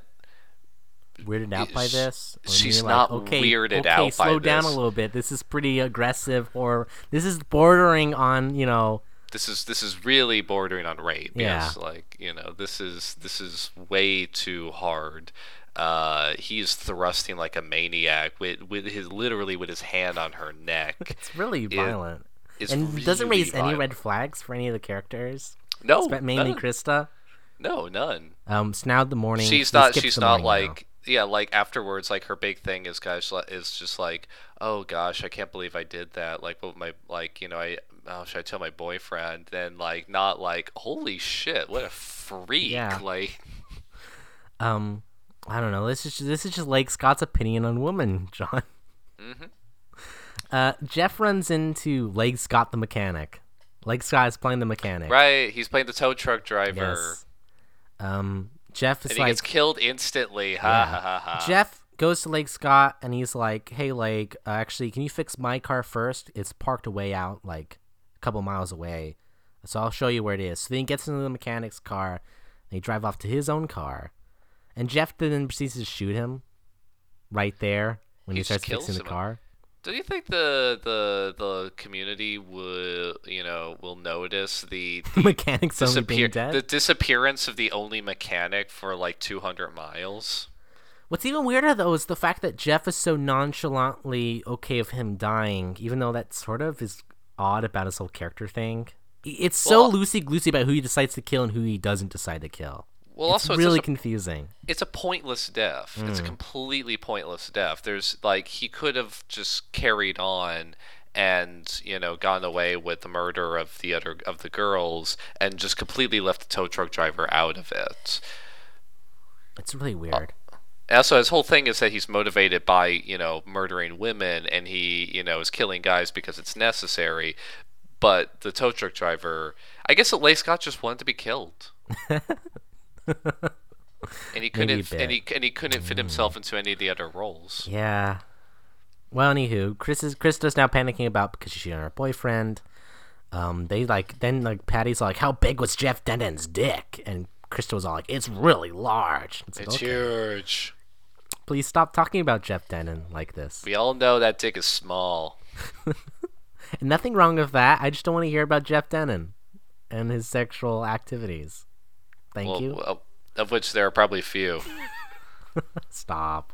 weirded out by this?
She's not
okay,
weirded
okay,
out by
slow down a little bit. This is pretty aggressive, or this is bordering on, you know,
this is this is really bordering on rape.
Yeah.
Yes, like you know, this is this is way too hard. Uh, he's thrusting like a maniac with with his literally with his hand on her neck. <laughs>
it's really violent.
It's
and doesn't
really
raise any red flags for any of the characters.
No,
mainly
none.
Krista.
no, none.
Um, so now the morning.
She's not. She's not
morning
like. Yeah, like afterwards, like her big thing is guys is just like, oh gosh, I can't believe I did that. Like, what my like, you know, I oh should I tell my boyfriend? Then like, not like, holy shit, what a freak!
Yeah.
Like, <laughs>
um, I don't know. This is this is just like Scott's opinion on women, <laughs> John.
Mhm.
Uh, Jeff runs into Leigh Scott the mechanic. Leigh Scott is playing the mechanic.
right? He's playing the tow truck driver,
Yes. Um, Jeff is
and he
like
gets killed instantly. Ha
Yeah.
ha ha ha.
Jeff goes to Leigh Scott and he's like, "Hey, Lake, uh, actually, can you fix my car first? It's parked away out, like a couple miles away. So I'll show you where it is." So then he gets into the mechanic's car. And they drive off to his own car, and Jeff then proceeds to shoot him right there when he,
He
starts fixing the car.
Do you think the the the community will you know will notice the <laughs>
The mechanic's
disappear
being dead.
the disappearance of the only mechanic for like 200 miles?
What's even weirder though is the fact that Jeff is so nonchalantly okay of him dying, even though that sort of is odd about his whole character thing. It's so
Well-
loosey goosey about who he decides to kill and who he doesn't decide to kill.
Well,
it's
also
really
it's, just
confusing.
a, it's a pointless death.
Hmm.
It's a completely pointless death. There's like he could have just carried on and you know gone away with the murder of the other of the girls and just completely left the tow truck driver out of it.
It's really weird.
And also, his whole thing is that he's motivated by you know murdering women, and he you know is killing guys because it's necessary. But the tow truck driver, I guess that Leigh Scott just wanted to be killed, <laughs> and he <laughs> couldn't and he and he couldn't fit himself into any of the other roles.
Yeah. Well, anywho, Chris is Krista's now panicking about because she's on her boyfriend. Um, they like then like Patty's like, "How big was Jeff Denton's dick?" And Krista was all like, "It's really large." It's like,
It's
okay,
huge.
please stop talking about Jeff Denton like this.
We all know that dick is small. <laughs>
And nothing wrong with that. I just don't want to hear about Jeff Denton and his sexual activities. Thank
Well,
you.
well, of which there are probably few. <laughs>
Stop.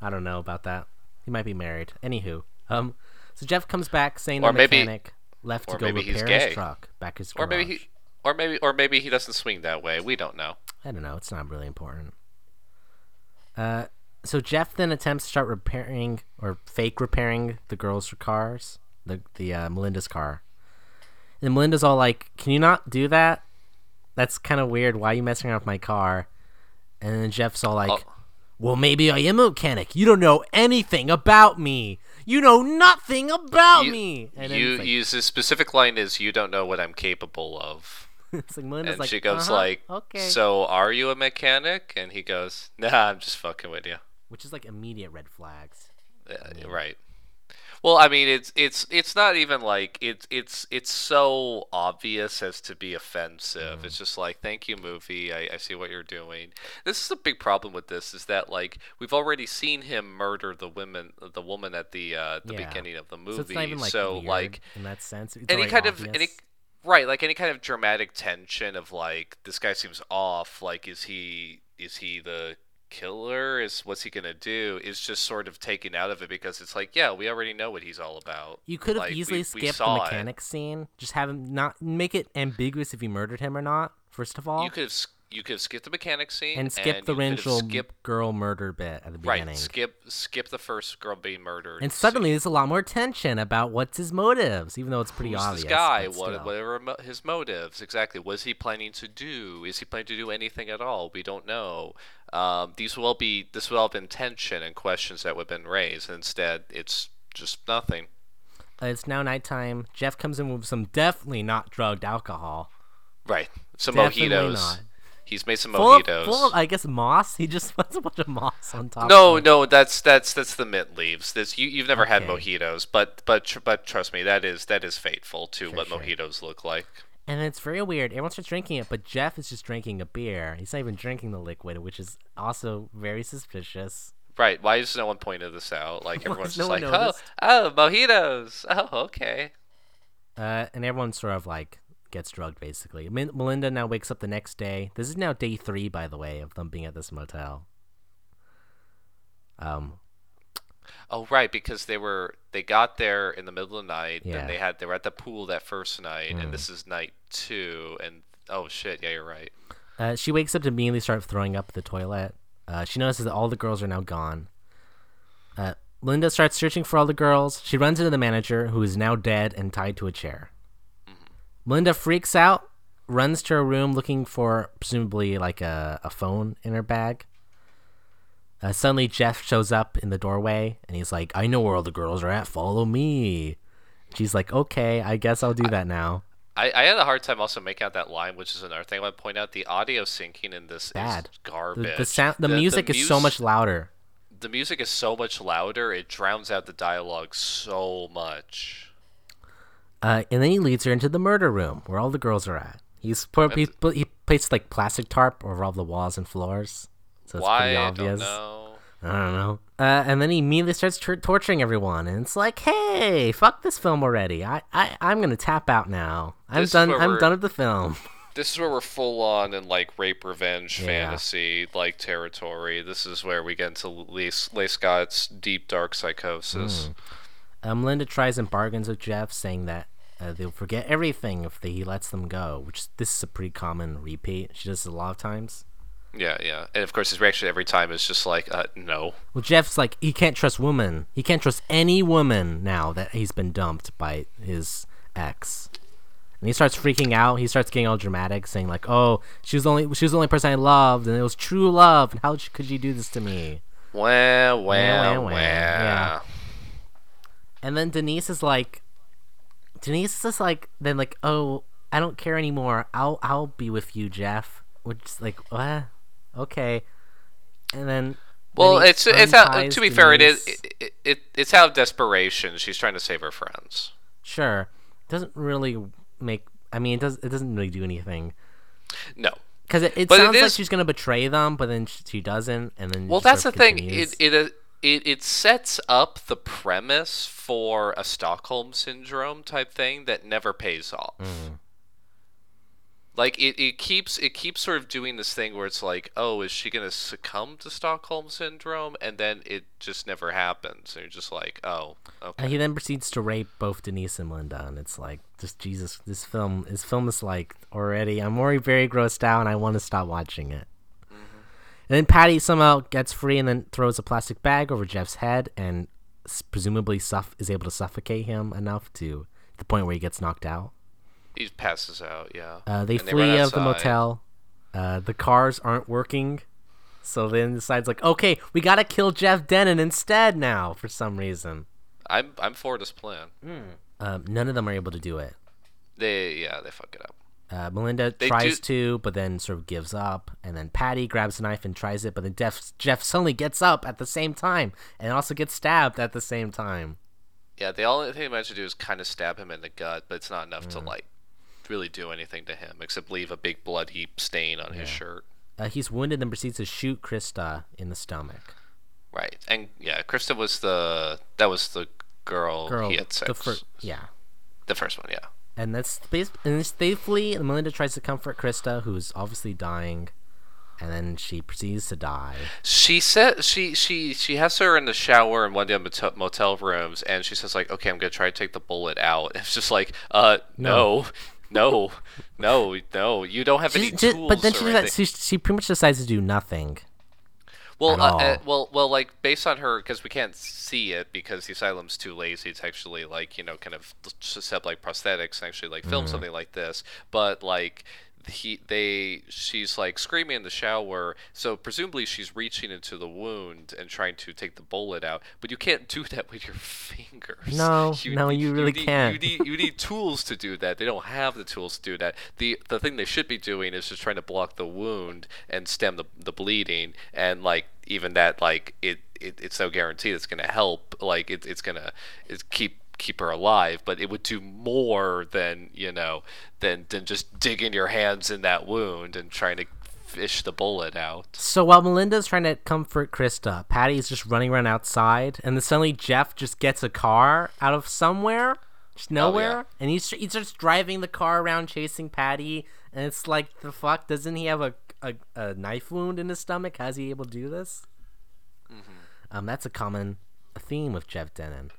I don't know about that. He might be married. Anywho, um, so Jeff comes back saying
Or
the
maybe-
mechanic left to go repair his truck back his
Or maybe he, or maybe, or maybe he doesn't swing that way. We don't know.
I don't know. It's not really important. Uh, so Jeff then attempts to start repairing or fake repairing the girls' cars, the the uh, Melinda's car. And Melinda's all like, "Can you not do that? That's kind of weird. Why are you messing around with my car?" And then Jeff's all like,
Oh.
"Well, maybe I am a mechanic. You don't know anything about me. You know nothing about
You-
me." And
you
like,
use the specific line is you don't know what I'm capable of. <laughs>
it's like Melinda's
And
like,
she goes
"Uh-huh,
like,
"Okay,"
"So are you a mechanic?" And he goes, "Nah, I'm just fucking with you."
which is like immediate red flags.
Uh, right. Well, I mean, it's it's it's not even like it's it's it's so obvious as to be offensive.
Mm.
It's just like, thank you, movie. I, I see what you're doing. This is a big problem with this is that like we've already seen him murder the women, the woman at the uh, the
Yeah.
beginning of the movie.
So it's not even like
So, like
in that sense. It's
any kind of any right like any kind of dramatic tension of like this guy seems off like is he is he the killer is what's he gonna do is just sort of taken out of it because it's like yeah we already know what he's all about
You could have
Like,
easily
we
skipped the
saw it.
mechanic scene. Just have him not make it ambiguous if he murdered him or not. First of all,
you could have you could skip the mechanic scene
and skip the
could have
Rangel
skip
girl murder bit at the beginning.
right skip skip the first girl being murdered
and
scene.
suddenly there's a lot more tension about what's his motives, even though it's pretty
Who's
obvious.
this guy? What whatever his motives exactly? What is he planning to do? Is he planning to do anything at all? We don't know. Um, these will be this will have been tension and questions that would have been raised. Instead, it's just nothing.
Uh, it's now nighttime. Jeff comes in with some definitely not drugged alcohol.
Right. Some
Definitely
mojitos.
not.
He's made some
Full of,
mojitos.
full of, I guess, moss. He just <laughs> puts a bunch of moss on top.
no,
of
no, that's that's that's the mint leaves. This you you've never had mojitos, but but tr- but trust me, that is that is fateful to what
sure.
mojitos look like.
And it's very weird. Everyone starts drinking it, but Jeff is just drinking a beer. He's not even drinking the liquid, which is also very suspicious.
Right? Why is no one pointed this out? Like <laughs> everyone's
has no
just like, oh, oh, mojitos. Oh, okay.
Uh, and everyone's sort of like gets drugged basically. Melinda now wakes up the next day. This is now day three, by the way, of them being at this motel. Um,
Oh right, because they were they got there in the middle of the night.
Yeah.
Then they had they were at the pool that first night,
Mm.
and this is night two. And oh shit, yeah, you're right.
uh, she wakes up to immediately start throwing up the toilet. Uh, she notices that all the girls are now gone. Uh, Linda starts searching for all the girls. She runs into the manager, who is now dead and tied to a chair. Melinda freaks out, runs to her room looking for presumably like a, a phone in her bag. Uh, suddenly, Jeff shows up in the doorway and he's like, I know where all the girls are at. Follow me. She's like, Okay, I guess I'll do that now.
I, I had a hard time also making out that line, which is another thing I want to point out. The audio syncing in this
Bad.
is
The,
garbage.
the, sound, the, music is so much louder.
The music is so much louder. It drowns out the dialogue so much.
Uh, and then he leads her into the murder room where all the girls are at. He's put, he, he placed like plastic tarp over all the walls and floors, so it's
Why?
pretty
I
obvious.
don't know.
I don't know. Uh, and then he immediately starts tor- torturing everyone, and it's like, hey, fuck this film already. I, I, I'm gonna tap out now. I'm
This
done. I'm done with the film. <laughs>
This is where we're full on in like rape revenge
Yeah.
fantasy like territory. This is where we get into Leigh, Scott's deep dark psychosis.
Um, Linda tries and bargains with Jeff, saying that uh, they'll forget everything if they, he lets them go. Which this is a pretty common repeat. She does it a lot of times.
Yeah, yeah. And of course, his reaction every time is just like, uh, no.
Well, Jeff's like he can't trust women. He can't trust any woman now that he's been dumped by his ex. And he starts freaking out. He starts getting all dramatic, saying like, "Oh, she was the only she was the only person I loved, and it was true love. And how could you do this to me?"
Wah, wah,
wah,
wah.
wah. Yeah. And then Denise is like, Denise is just like, then like, "Oh, I don't care anymore. I'll I'll be with you, Jeff." Which is like, what? Okay. And then.
Well,
then
it's it's
how,
to be fair, it is it, it, it it's out of desperation. She's trying to save her friends.
Sure. Doesn't really make. I mean, it does. It doesn't really do anything
No.
because it, it
But it
sounds like she's gonna betray them, but then she, she doesn't, and then.
Well, that's the
of
thing.
continues.
It it, it it sets up the premise for a Stockholm syndrome type thing that never pays off.
Mm.
Like it, it keeps it keeps sort of doing this thing where it's like, oh, is she gonna succumb to Stockholm syndrome? And then it just never happens. And you're just like, oh, okay.
And he then proceeds to rape both Denise and Linda, and it's like, just Jesus, this film, this film is like already. I'm already very grossed out, and I want to stop watching it. And then Patty somehow gets free and then throws a plastic bag over Jeff's head and presumably suff- is able to suffocate him enough to the point where he gets knocked out.
He passes out. Yeah.
Uh, they
And
flee out of the motel. Uh, the cars aren't working. So then decides like, okay, we gotta kill Jeff Denton instead now for some reason.
I'm I'm for this plan.
Um, none of them are able to do it.
They yeah they fuck it up.
Uh, Melinda
They
tries
do-
to, but then sort of gives up. And then Patty grabs a knife and tries it, but then Jeff, Jeff suddenly gets up at the same time and also gets stabbed at the same time.
Yeah, the only thing they managed to do is kind of stab him in the gut, but it's not enough
Mm.
to like really do anything to him except leave a big blood heap stain on his shirt.
Uh, he's wounded and proceeds to shoot Krista in the stomach.
Right, and yeah, Krista was the that was the girl,
Girl,
he had sex.
the first, yeah.
the first one, yeah.
And that's bas- and they Melinda tries to comfort Krista, who's obviously dying, and then she proceeds to die.
She said she she she has her in the shower in one of the motel, rooms, and she says like, "Okay, I'm gonna try to take the bullet out." <laughs> It's just like, uh, no, no, no, no. You don't have any
She,
tools.
but then she, she she pretty much decides to do nothing.
Well, uh, uh, well, well, like based on her, because we can't see it because the asylum's too lazy to actually like you know kind of have like prosthetics and actually like
Mm-hmm.
film something like this. But like he, they, she's like screaming in the shower, so presumably she's reaching into the wound and trying to take the bullet out. But you can't do that with your <laughs> fingers.
No, no,
need-
you really
need,
can't.
You need, you need tools to do that. They don't have the tools to do that. the The thing they should be doing is just trying to block the wound and stem the, the bleeding. And like even that, like it, it it's no guarantee it's gonna help. Like it, it's gonna it's keep keep her alive, but it would do more than you know than than just digging your hands in that wound and trying to fish the bullet out.
So while Melinda's trying to comfort Krista, Patty's just running around outside, and then suddenly Jeff just gets a car out of somewhere, just oh, nowhere, and he's he starts driving the car around chasing Patty, and it's like the fuck doesn't he have a a, a knife wound in his stomach? How's he able to do this? Um, that's a common theme with Jeff Denton.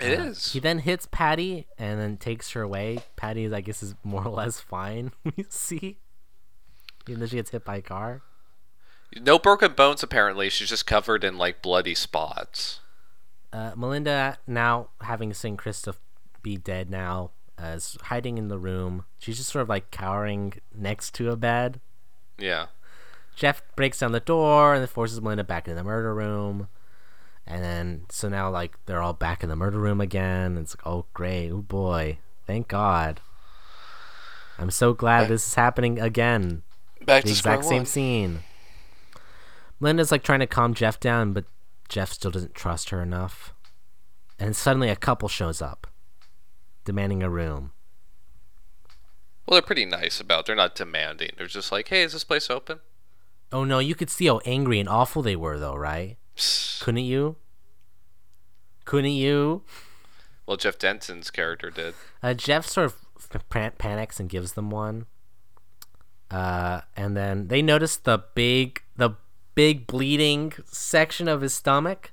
It
Uh,
is.
He then hits Patty and then takes her away. Patty, I guess, is more or less fine. <laughs> you see, even though she gets hit by a car.
No broken bones apparently. She's just covered in like bloody spots.
Uh, Melinda, now having seen Krista be dead now, uh, is hiding in the room. She's just sort of like cowering next to a bed.
Yeah.
Jeff breaks down the door and forces Melinda back into the murder room. And then, so now, like, they're all back in the murder room again. It's like, oh, great. Oh, boy. Thank God. I'm so glad this is happening again.
Back
The
to
exact same
one.
scene. Melinda's like trying to calm Jeff down, but Jeff still doesn't trust her enough. And suddenly a couple shows up, demanding a room.
Well, they're pretty nice about. It. They're not demanding. They're just like, "Hey, is this place open?"
Oh no, you could see how angry and awful they were, though, right? <sighs> Couldn't you? Couldn't you?
Well, Jeff Denton's character did.
Uh, Jeff sort of pan- panics and gives them one. Uh, and then they notice the big, the big bleeding section of his stomach,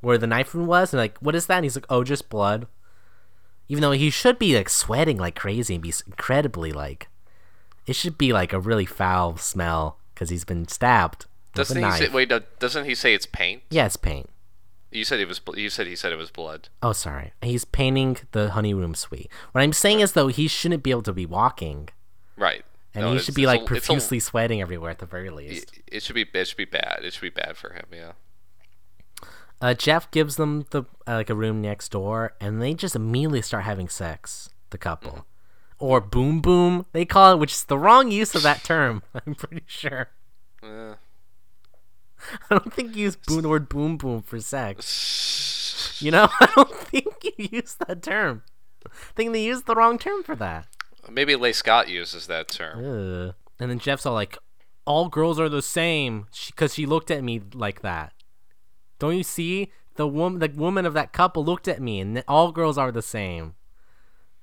where the knife wound was, and like, what is that? And he's like, oh, just blood. Even though he should be like sweating like crazy and be incredibly like, it should be like a really foul smell because he's been stabbed
Doesn't he say? Wait, no, doesn't he say it's paint?
yeah, it's paint.
You said it was. You said he said it was blood.
Oh, sorry. He's painting the honey room suite. What I'm saying is though, he shouldn't be able to be walking.
Right.
And
No,
he should be like
a- it's a-
profusely sweating everywhere at the very least.
It, it should be. It should be bad. It should be bad for him. Yeah.
Uh, Jeff gives them the uh, like a room next door, and they just immediately start having sex. The couple,
Mm-hmm.
or boom boom they call it, which is the wrong use of that term. <laughs> I'm pretty sure.
Eh. <laughs>
I don't think you use boom, the word boom boom for sex. <laughs> You know, I don't think you use that term. I think they used the wrong term for that.
Maybe Leigh Scott uses that term.
Ugh. And then Jeff's all like, "All girls are the same," because she looked at me like that. Don't you see? The woman, the woman of that couple looked at me, and all girls are the same.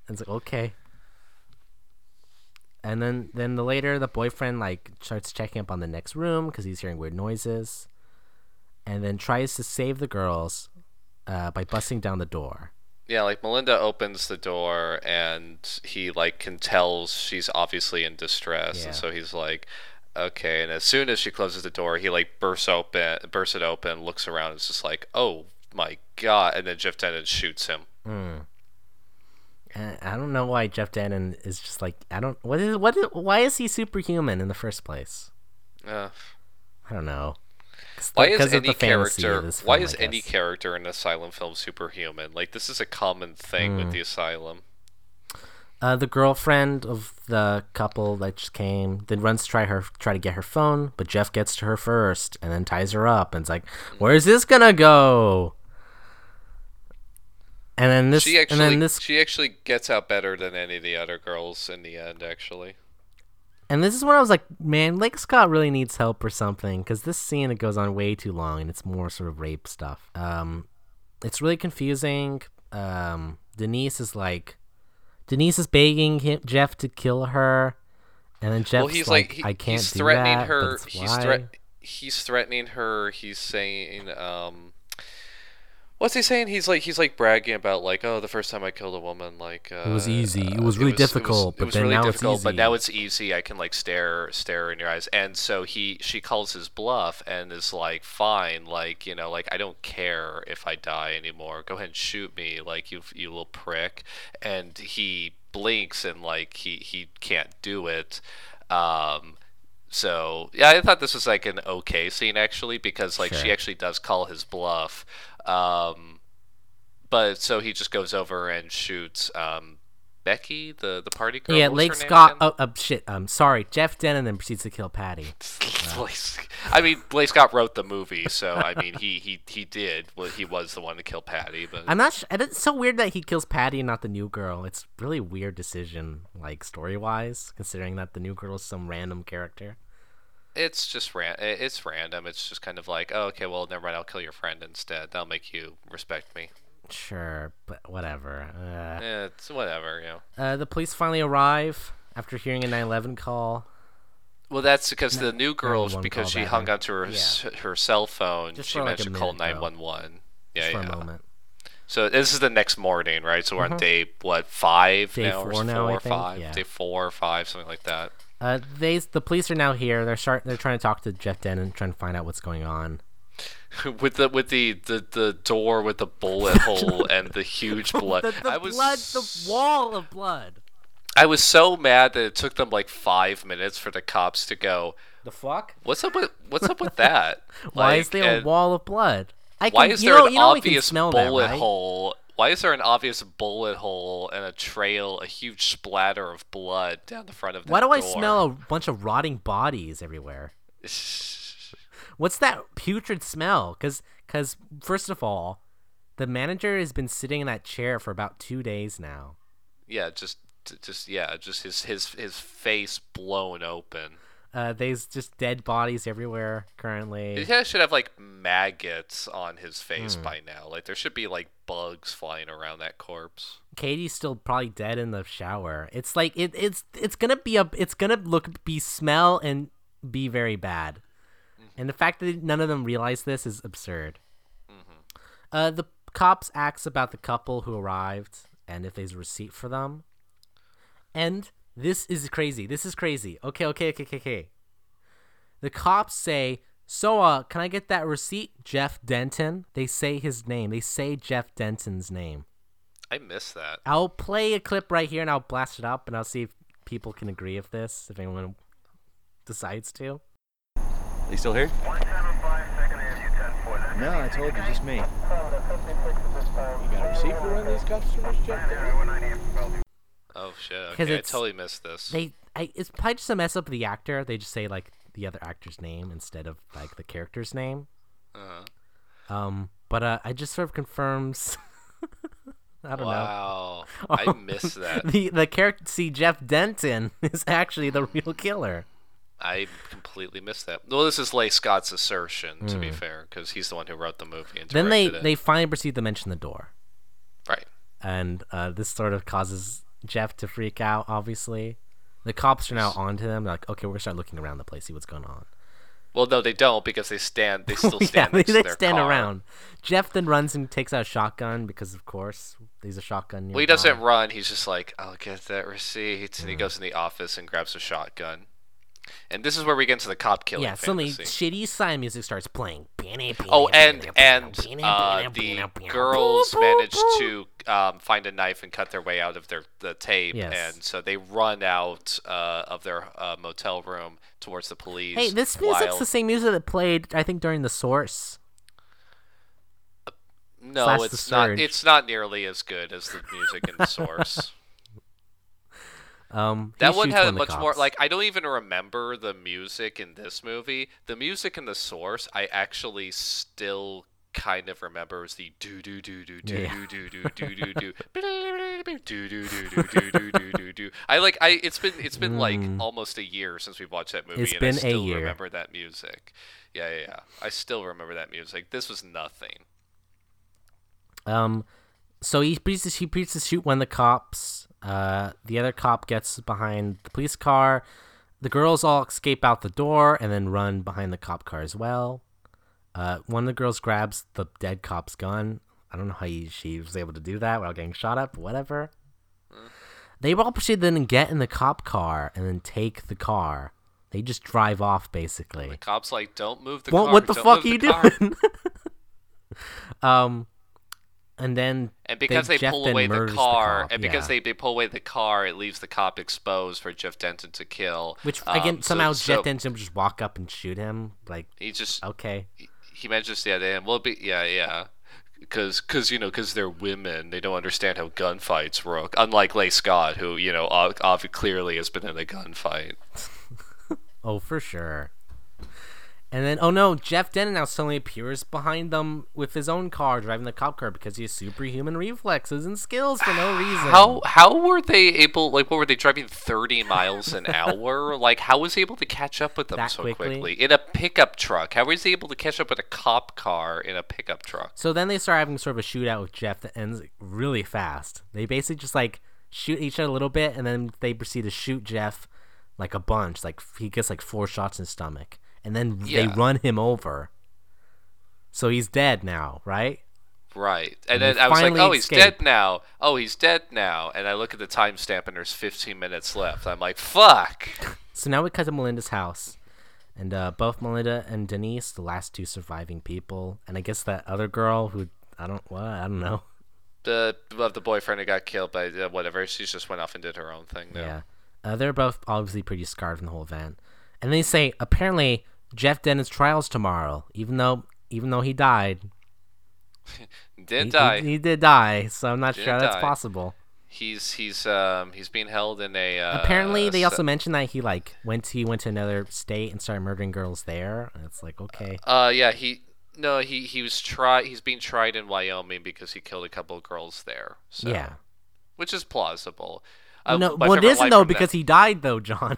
And it's like, okay, and then then the later the boyfriend like starts checking up on the next room because he's hearing weird noises, and then tries to save the girls uh, by busting down the door.
Yeah, like Melinda opens the door and he like can tell she's obviously in distress,
Yeah.
and so he's like, okay. And as soon as she closes the door, he like bursts open, bursts it open, looks around, and it's just like, oh my god! And then Jeff Denton shoots him.
And I don't know why Jeff Denton is just like I don't what is what is, why is he superhuman in the first place?
Uh,
I don't know.
why is any
the fantasy of
character?
this
Why is any character in an Asylum film superhuman? Like this is a common thing
Hmm.
with the Asylum.
Uh, the girlfriend of the couple that just came then runs to try her try to get her phone, but Jeff gets to her first and then ties her up and it's like, "Where's this gonna go?" And then this
She
and then this
she actually gets out better than any of the other girls in the end. Actually,
and this is when I was like, "Man, Leigh Scott really needs help or something," because this scene it goes on way too long and it's more sort of rape stuff. Um, it's really confusing. Um, Denise is like, Denise is begging him, Jeff to kill her, and then Jeff's
well, he's
like,
like, he-
"I can't
he's
do
threatening
that,
her. He's
why."
threat. He's threatening her. He's saying, um, what's he saying? He's like, he's like bragging about like, oh, the first time I killed a woman, like uh, it
was easy. It
uh,
was really difficult,
It
but
was,
then
really
now it's
difficult, but
easy.
now it's easy. I can like stare, stare in your eyes, and so he, she calls his bluff and is like, fine, like you know, like I don't care if I die anymore. Go ahead and shoot me, like you, you little prick. And he blinks and like he he can't do it. Um, so yeah, I thought this was like an okay scene actually because like she actually does call his bluff. Um, but so he just goes over and shoots um, Becky, the the party girl.
yeah,
Leigh
Scott. Oh, uh, shit. Um, sorry. Jeff Denton then proceeds to kill Patty. <laughs>
Blake- I mean, Blake Scott wrote the movie, so I mean, he he he did. Well, he was the one to kill Patty, but
I'm not. Sh- and it's so weird that he kills Patty and not the new girl. It's really weird decision, like story wise, considering that the new girl is some random character.
It's just ran. It's random. It's just kind of like, oh, okay, well, never mind. I'll kill your friend instead. That'll make you respect me.
Sure, but whatever. Uh,
Yeah, it's whatever, you know.
uh, the police finally arrive after hearing a 911 call.
Well, that's because the new girl,
911
because she hung onto her s her cell phone,
Just
she
for, like,
managed to call nine one one. Yeah,
Just for
yeah.
a moment.
So this is the next morning, right? So we're on day what five
Mm-hmm. Day
now, or
four
s-
now, I
four or
think,
five?
yeah.
Day four or five, something like that.
Uh, they the police are now here. They're start. They're trying to talk to Jeff Denton, trying to find out what's going on. <laughs>
with the with the, the the door with the bullet <laughs> hole and the huge blood.
the the
I was
blood, the wall of blood.
I was so mad that it took them like five minutes for the cops to go.
The fuck?
What's up with What's up with that? <laughs>
Why
Like,
is there a wall of blood? I can,
Why is there
know,
an obvious
smell
bullet
that, right?
hole? Why is there an obvious bullet hole and a trail, a huge splatter of blood down the front of that
Why do I smell a bunch of rotting bodies everywhere? <laughs> What's that putrid smell? Because, cause, first of all, the manager has been sitting in that chair for about two days now.
yeah, just just yeah, just his his his face blown open.
Uh, there's just dead bodies everywhere currently.
He should have like maggots on his face
Hmm.
by now. Like there should be like bugs flying around that corpse.
Katie's still probably dead in the shower. It's like it, it's it's gonna be a it's gonna look be smell and be very bad. And the fact that none of them realize this is absurd. Uh, the cops asks about the couple who arrived and if there's a receipt for them. And this is crazy. This is crazy. Okay, okay, okay, okay, okay. The cops say, "So, uh, can I get that receipt, Jeff Denton?" They say his name. They say Jeff Denton's name.
I miss that.
I'll play a clip right here and I'll blast it up and I'll see if people can agree with this, if anyone decides to.
Are you still here? No, I told you, just me. You got a receipt for one of these customers, Jeff?
Oh shit!
'Cause
Okay, I totally missed this.
They, I, it's probably just a mess up of the actor. They just say like the other actor's name instead of like the character's name.
Uh-huh.
Um, but uh, I just sort of confirms. <laughs> I don't know.
Wow, I <laughs> missed that.
The the character, see Jeff Denton <laughs> is actually the real killer.
I completely missed that. Well, this is Leigh Scott's assertion, to
Hmm.
be fair, because he's the one who wrote the movie and
Then they
directed
they finally proceed to mention the door.
right.
and uh, this sort of causes Jeff to freak out. Obviously, The cops are now onto them. They're like, okay, we're gonna start looking around the place, see what's going on.
Well, no, they don't because they stand. They <laughs> still
yeah,
stand.
they,
to
they stand
car.
around. Jeff then runs and takes out a shotgun because, of course, he's a shotgun.
Well, he doesn't run. He's just like, I'll get that receipt, and he goes in the office and grabs a shotgun. And this is where we get into the cop killing
Yeah, suddenly
fantasy.
shitty sign music starts playing.
Oh, and and uh, the girls manage to um, find a knife and cut their way out of their the tape,
Yes.
and so they run out uh, of their uh, motel room towards the police.
Hey, this music's
while-
the same music that played, I think, during the Source.
no,
slash
it's not. It's not nearly as good as the music in the source. <laughs>
Um,
That one had much more. Like I don't even remember the music in this movie. The music in the source, I actually still kind of remember was the do do do do do do do do do do do do do do do do do do do. I like I. It's been it's been like almost a year since we've watched that movie,
It's
and
been
I
a
still
year.
remember that music. Yeah, yeah, yeah. I still remember that music. This was nothing.
Um, so he beats he beats to shoot of the cops. Uh, the other cop gets behind the police car. The girls all escape out the door and then run behind the cop car as well. Uh, one of the girls grabs the dead cop's gun. I don't know how he, she was able to do that without getting shot up, but whatever. They all proceed then and get in the cop car and then take the car. They just drive off basically.
The cops like don't move the
What
car.
what the
don't
fuck are you doing? <laughs> um, and then
And because they,
Jeff
pull away the car,
cop,
and because
yeah.
they, they pull away the car, it leaves the cop exposed for Jeff Denton to kill.
which
Um,
again
so-
somehow
so
Jeff Denton would just walk up and shoot him like
He just
okay
he mentions yeah, they well, be yeah, yeah, because cause, you know because they're women, they don't understand how gunfights work. Unlike Leigh Scott, who you know ob- ob- clearly has been in a gunfight. <laughs>
oh for sure. And then oh no, Jeff Denton now suddenly appears behind them with his own car driving the cop car because he has superhuman reflexes and skills for no <sighs> reason.
How how were they able? Like, what were they driving thirty miles an <laughs> hour? like, how was he able to catch up with them
That
so
quickly?
quickly in a pickup truck? How was he able to catch up with a cop car in a pickup truck?
So then they start having sort of a shootout with Jeff that ends really fast. They basically just like shoot each other a little bit, and then they proceed to shoot Jeff like a bunch. Like he gets like four shots in his stomach, and then they run him over. So he's dead now, right?
Right. And,
they
then I was like, oh, he's
escape.
dead now. Oh, he's dead now. And I look at the timestamp and there's 15 minutes left. I'm like, fuck. <laughs>
So now we cut to Melinda's house, and uh, both Melinda and Denise, the last two surviving people, and I guess that other girl who I don't what I don't know.
The of the boyfriend who got killed by uh, whatever. She just went off and did her own thing. Now.
Yeah. Uh, they're both obviously pretty scarred from the whole event. And they say apparently Jeff Denton's trial's tomorrow, even though even though he died. <laughs>
Did
He,
die.
he, he did die, so I'm not
Did
sure that's possible.
he's he's um he's being held in a. Uh,
apparently they also mentioned that he like went he went to another state and started murdering girls there. And it's like, okay.
Uh yeah he. No, he, he was try he's being tried in Wyoming because he killed a couple of girls there. So,
yeah.
which is plausible. Uh,
no, well it isn't though
from that-
because he died though, John.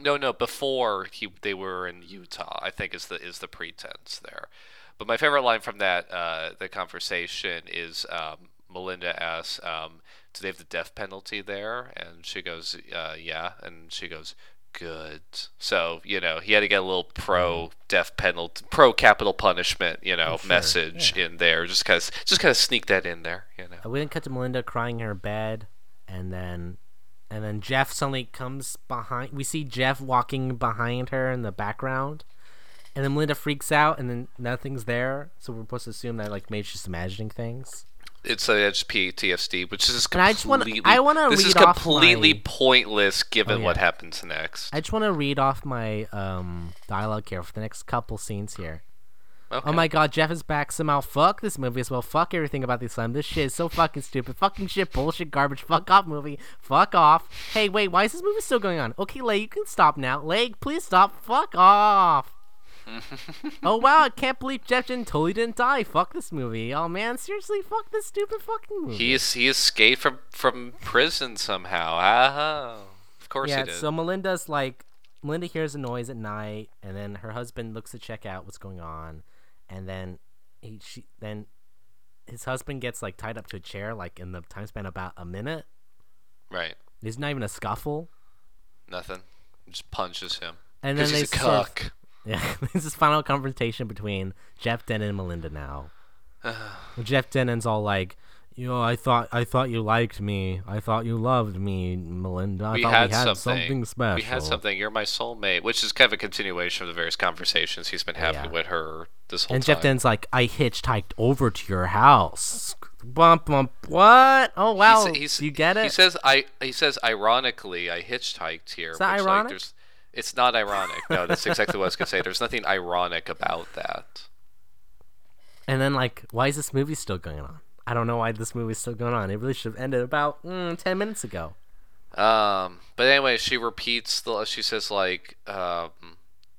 No, no. Before he, they were in Utah. I think is the is the pretense there. But my favorite line from that uh, the conversation is um, Melinda asks, um, "Do they have the death penalty there?" And she goes, uh, "Yeah." And she goes, "Good." So you know he had to get a little pro death penalty, pro capital punishment, you know,
sure,
message in there. Just kind of just kind of sneak that in there, you know.
We then cut to Melinda crying in her bed, and then, and then Jeff suddenly comes behind. We see Jeff walking behind her in the background, and then Melinda freaks out, and then nothing's there. So we're supposed to assume that like maybe she's just imagining things.
It's uh, it's PTSD, which is
And I just
completely.
I wanna
This is completely
my-
pointless given
Oh,
what happens next.
I just want to read off my um dialogue here for the next couple scenes here.
Okay.
Oh my god, Jeff is back somehow. Fuck this movie as well. Fuck everything about the slime. This shit is so fucking stupid. Fucking shit, bullshit, garbage. Fuck off, movie. Fuck off. Hey, wait, why is this movie still going on? Okay, Leg, you can stop now. Leg, please stop. Fuck off. <laughs> oh wow, I can't believe Jeff didn't totally didn't die. Fuck this movie. Oh man, seriously, fuck this stupid fucking movie.
He is, he escaped from from prison somehow. Ah, of course
yeah,
he did.
so Melinda's like Melinda hears a noise at night, and then her husband looks to check out what's going on, and then he she then his husband gets like tied up to a chair like in the time span about a minute.
right.
There's not even a scuffle.
Nothing. Just punches him.
And then
he's a
they
cuck. <laughs>
Yeah, <laughs> this is final confrontation between Jeff Denton and Melinda now. <sighs> Jeff Denton's all like, "You know, I thought I thought you liked me. I thought you loved me, Melinda. I
we
thought
had
we had
something.
special."
We had something. You're my soulmate, which is kind of a continuation of the various conversations he's been having
Yeah.
with her this whole
And
time.
And Jeff Denton's like, "I hitchhiked over to your house." Bump bump. What? Oh wow!
He's- he's-
you get it?
He says, "I." He says, ironically, I hitchhiked here.
Is that
which,
ironic?
Like, there's, it's not ironic. No, that's exactly what I was gonna say. There's nothing ironic about that.
and then like, why is this movie still going on? I don't know why this movie's still going on. It really should have ended about mm, ten minutes ago.
Um, but anyway, she repeats the. She says like, um,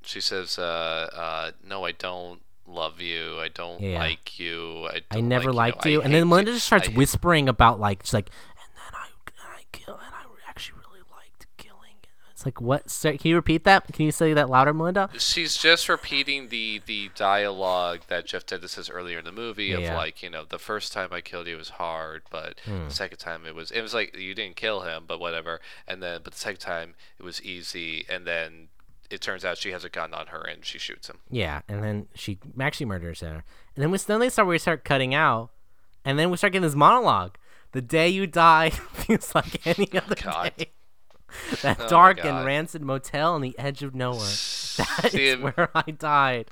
she says, uh, uh, no, I don't love you. I don't
Yeah.
like you. I,
I never
like
liked
you.
And then Melinda
you.
just starts
I hate-
whispering about like she's like, and then I I kill and I actually really liked killing. It's like what? Sir, can you repeat that? Can you say that louder, Melinda?
She's just repeating the the dialogue that Jeff Denton says earlier in the movie of
Yeah.
like, you know, the first time I killed you was hard, but
Hmm.
the second time it was it was like you didn't kill him, but whatever. And then but the second time it was easy and then it turns out she has a gun on her and she shoots him.
Yeah, and then she actually murders her. And then we then they start we start cutting out, and then we start getting this monologue. The day you die <laughs> feels like any other
God.
day. <laughs> That
Oh
dark and rancid motel on the edge of nowhere. <laughs> That
See,
is where I died.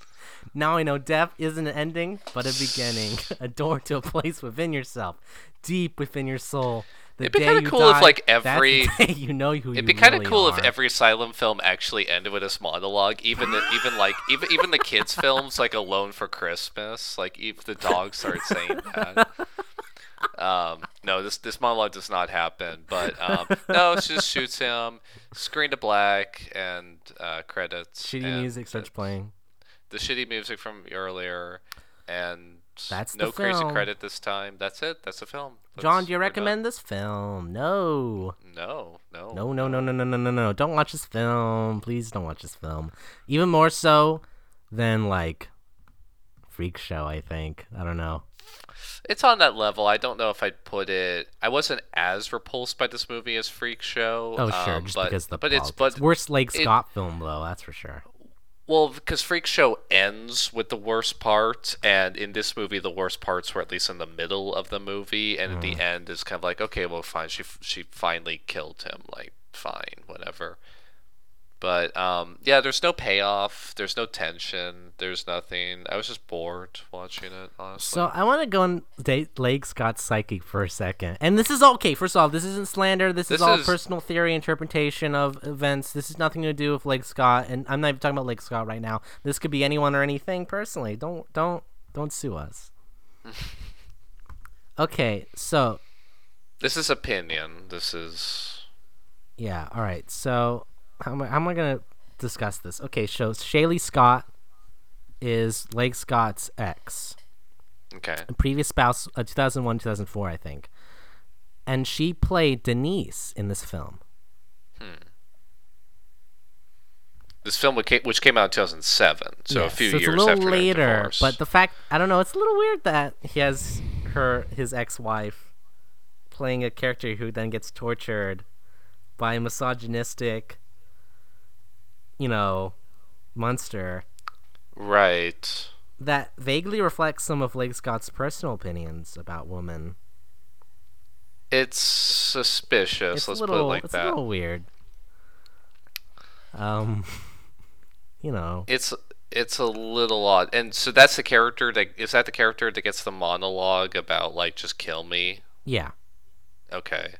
Now I know death isn't an ending, but a beginning. <laughs> a door to a place within yourself, deep within your soul. The
It'd be kinda
you
cool if, like, every-
you know who
It'd be kind of
really
cool
are.
if every Asylum film actually ended with this monologue. Even the, even like even even the kids' films, like Alone for Christmas, like if the dog started saying that. Um, no, this this monologue does not happen. But um, no, she just shoots him, screen to black, and uh, credits.
shitty
and
music starts playing.
The shitty music from earlier, and
That's
no crazy credit this time. That's it. That's the film.
John, do you recommend this film? No.
No, no,
No, no, no, no, no, no, no, no. Don't watch this film. Please don't watch this film. Even more so than like Freak Show, I think. I don't know.
It's on that level. I don't know if I'd put it. I wasn't as repulsed by this movie as Freak Show.
Oh, sure,
um,
just
but,
because the
but it's
politics.
but
worst Leigh
it-
Scott film though, that's for sure.
well because Freak Show ends with the worst part, and in this movie the worst parts were at least in the middle of the movie, and at
Mm.
the end is kind of like okay, well fine, she she finally killed him, like fine, whatever. But um, yeah, there's no payoff. There's no tension. There's nothing. I was just bored watching it. Honestly.
So I want to go on date Leigh Scott's psyche for a second, and this is okay. First of all, this isn't slander. This, is all
is-
personal theory interpretation of events. This is nothing to do with Leigh Scott, and I'm not even talking about Leigh Scott right now. This could be anyone or anything. Personally, don't don't don't sue us. <laughs> okay, so
this is opinion. This is
Yeah. All right. So how am I, how am I gonna discuss this? Okay. So Shaylee Scott is Leigh Scott's ex,
okay.
previous spouse, uh, 2001, 2004, I think, and she played Denise in this film.
This film which came, out in 2007, so a few
so it's
years
a little
after
later. But the fact I don't know, it's a little weird that he has her his ex-wife playing a character who then gets tortured by a misogynistic, you know, monster.
right,
that vaguely reflects some of Leigh Scott's personal opinions about women.
it's suspicious.
It's
let's
little,
put it like
it's
that.
a little weird. Um, <laughs> you know,
It's it's a little odd, and so that's the character that is that the character that gets the monologue about like just kill me.
yeah,
Okay,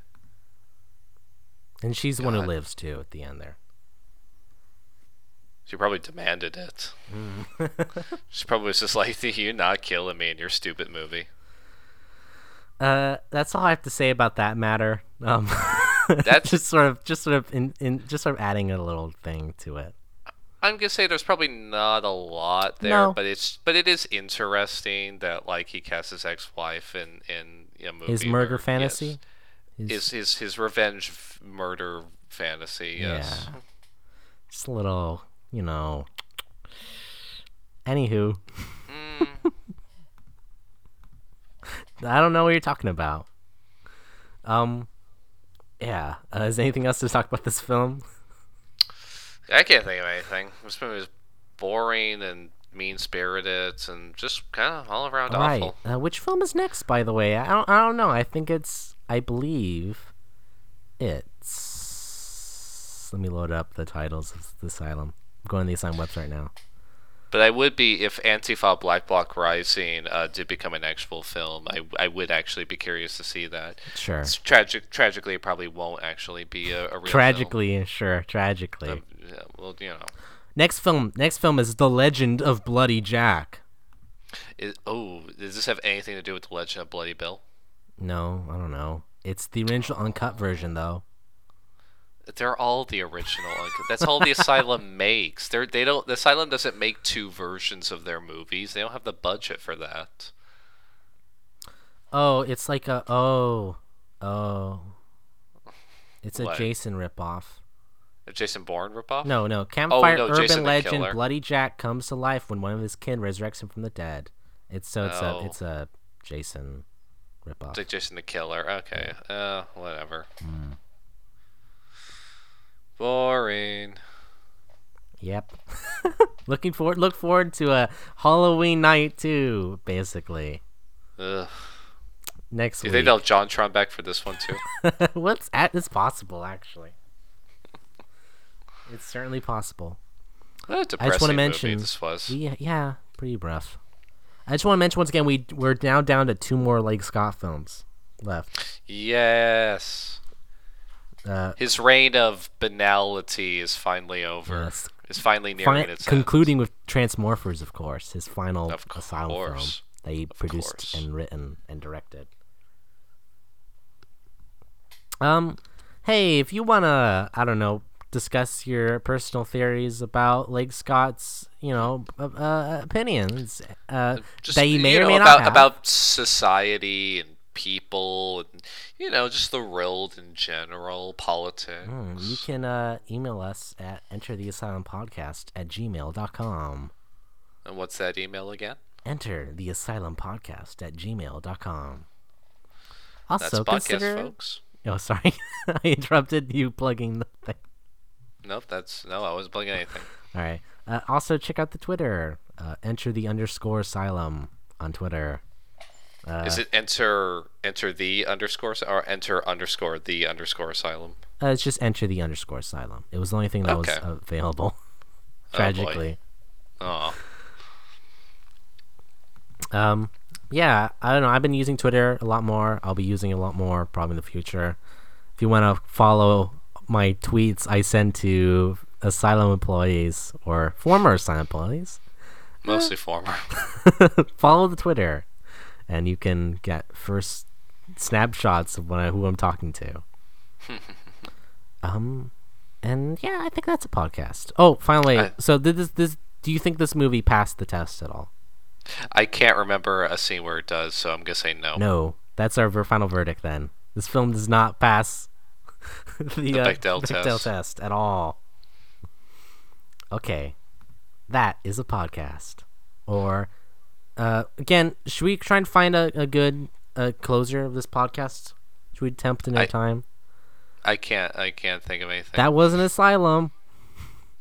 and she's the one who lives too at the end there.
She probably demanded it.
Mm.
she probably was just like, <laughs> "You're not killing me in your stupid movie."
Uh, that's all I have to say about that matter. Um, <laughs>
That's-
just sort of, just sort of, in, in, just sort of adding a little thing to it.
I'm gonna say there's probably not a lot there,
No.
but it's but it is interesting that like he cast his ex-wife in in a movie.
His murder
where-
fantasy.
yes, his his his revenge f- murder fantasy. Yes.
Yeah. Just a little, you know. Anywho,
Mm, <laughs>
I don't know what you're talking about. Um, yeah. Uh, is there anything else to talk about this film?
I can't think of anything. This movie is boring and mean spirited and just kind of all around
Right.
awful.
Uh, which film is next, by the way? I don't. I don't know. I think it's. I believe it's. Let me load up the titles of the Asylum. Going to the Asylum website now.
But I would be if Antifa Black Bloc Rising uh, did become an actual film. I, I would actually be curious to see that.
Sure.
It's tragic. Tragically, it probably won't actually be a, a real film.
Tragically, sure. Tragically.
Yeah, well, you know.
next film. Next film is The Legend of Bloody Jack.
Is, oh, does this have anything to do with the Legend of Bloody Bill?
No, I don't know. It's the original uncut version, though.
They're all the original. That's all the Asylum <laughs> makes. They're they don't. The Asylum doesn't make two versions of their movies. They don't have the budget for that.
Oh, it's like a oh, oh. It's a
What?
Jason ripoff.
A Jason Bourne ripoff?
No, no. Campfire
no,
urban legend
Killer.
Bloody Jack comes to life when one of his kin resurrects him from the dead. It's so it's
Oh.
a it's a Jason ripoff.
It's like Jason the Killer. Okay. Uh, whatever.
Hmm.
Boring.
Yep. <laughs> Looking forward look forward to a Halloween night too, basically.
Ugh.
Next
Do you
week.
think they'll John Tron back for this one too? <laughs>
What's at it's possible actually. It's certainly possible. I just want to mention
this was.
we yeah, pretty rough. I just want to mention once again we we're now down to two more Leigh Scott films left.
Yes.
Uh,
His reign of banality is finally over.
Yes.
Is finally nearing
Fin-
its
concluding with Transmorphers, of course, his final
Of
Asylum film that he produced
course.
and written and directed. Um, hey, if you wanna, I don't know, discuss your personal theories about Leigh Scott's, you know, uh, uh, opinions, uh,
Just,
that you may or
know,
may
about,
not have.
about society and people and you know just the world in general, politics.
Hmm, you can uh, email us at entertheasylumpodcast at gmail.com.
And what's that email again?
Enter the asylum podcast at gmail.com.
That's
Also,
podcast,
consider.
folks.
Oh, sorry. <laughs> I interrupted you plugging the thing.
Nope, that's no. I wasn't plugging anything. <laughs>
All right. Uh, also, check out the Twitter. Uh, enter the underscore asylum on Twitter. Uh,
Is it enter enter the underscore or enter underscore the underscore asylum?
Uh, it's just enter the underscore asylum. It was the only thing that
Okay.
was available. <laughs> Tragically.
Oh,
Um, yeah, I don't know. I've been using Twitter a lot more. I'll be using it a lot more probably in the future. If you want to follow my tweets, I send to asylum employees or former asylum employees.
mostly former. <laughs>
follow the Twitter, and you can get first snapshots of when I, who I'm talking to. <laughs> um, and yeah, I think that's a podcast. Oh, finally,
I-
so did this this? Do you think this movie passed the test at all?
I can't remember a scene where it does, so I'm gonna say no.
No, that's our ver- final verdict. Then this film does not pass <laughs> the, uh,
Bechdel test.
test at all. Okay, that is a podcast. Or uh, again, should we try and find a, a good a closer of this podcast? Should we attempt another
I,
time?
I can't. I can't think of anything.
That was an asylum.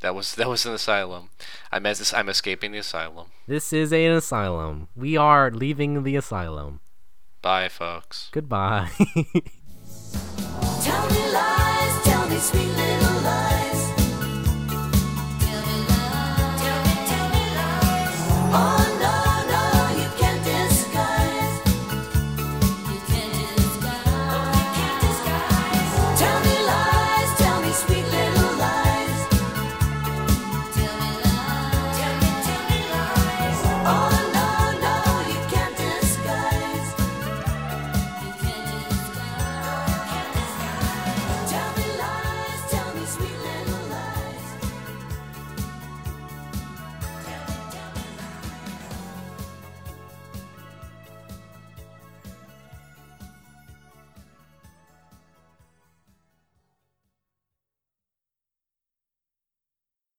That was that was an asylum. I'm as I'm escaping the asylum.
This is an asylum. We are leaving the asylum.
Bye, folks.
Goodbye. <laughs>
tell me lies. Tell me sweet little lies. Tell me lies. Tell me, tell me lies. Oh.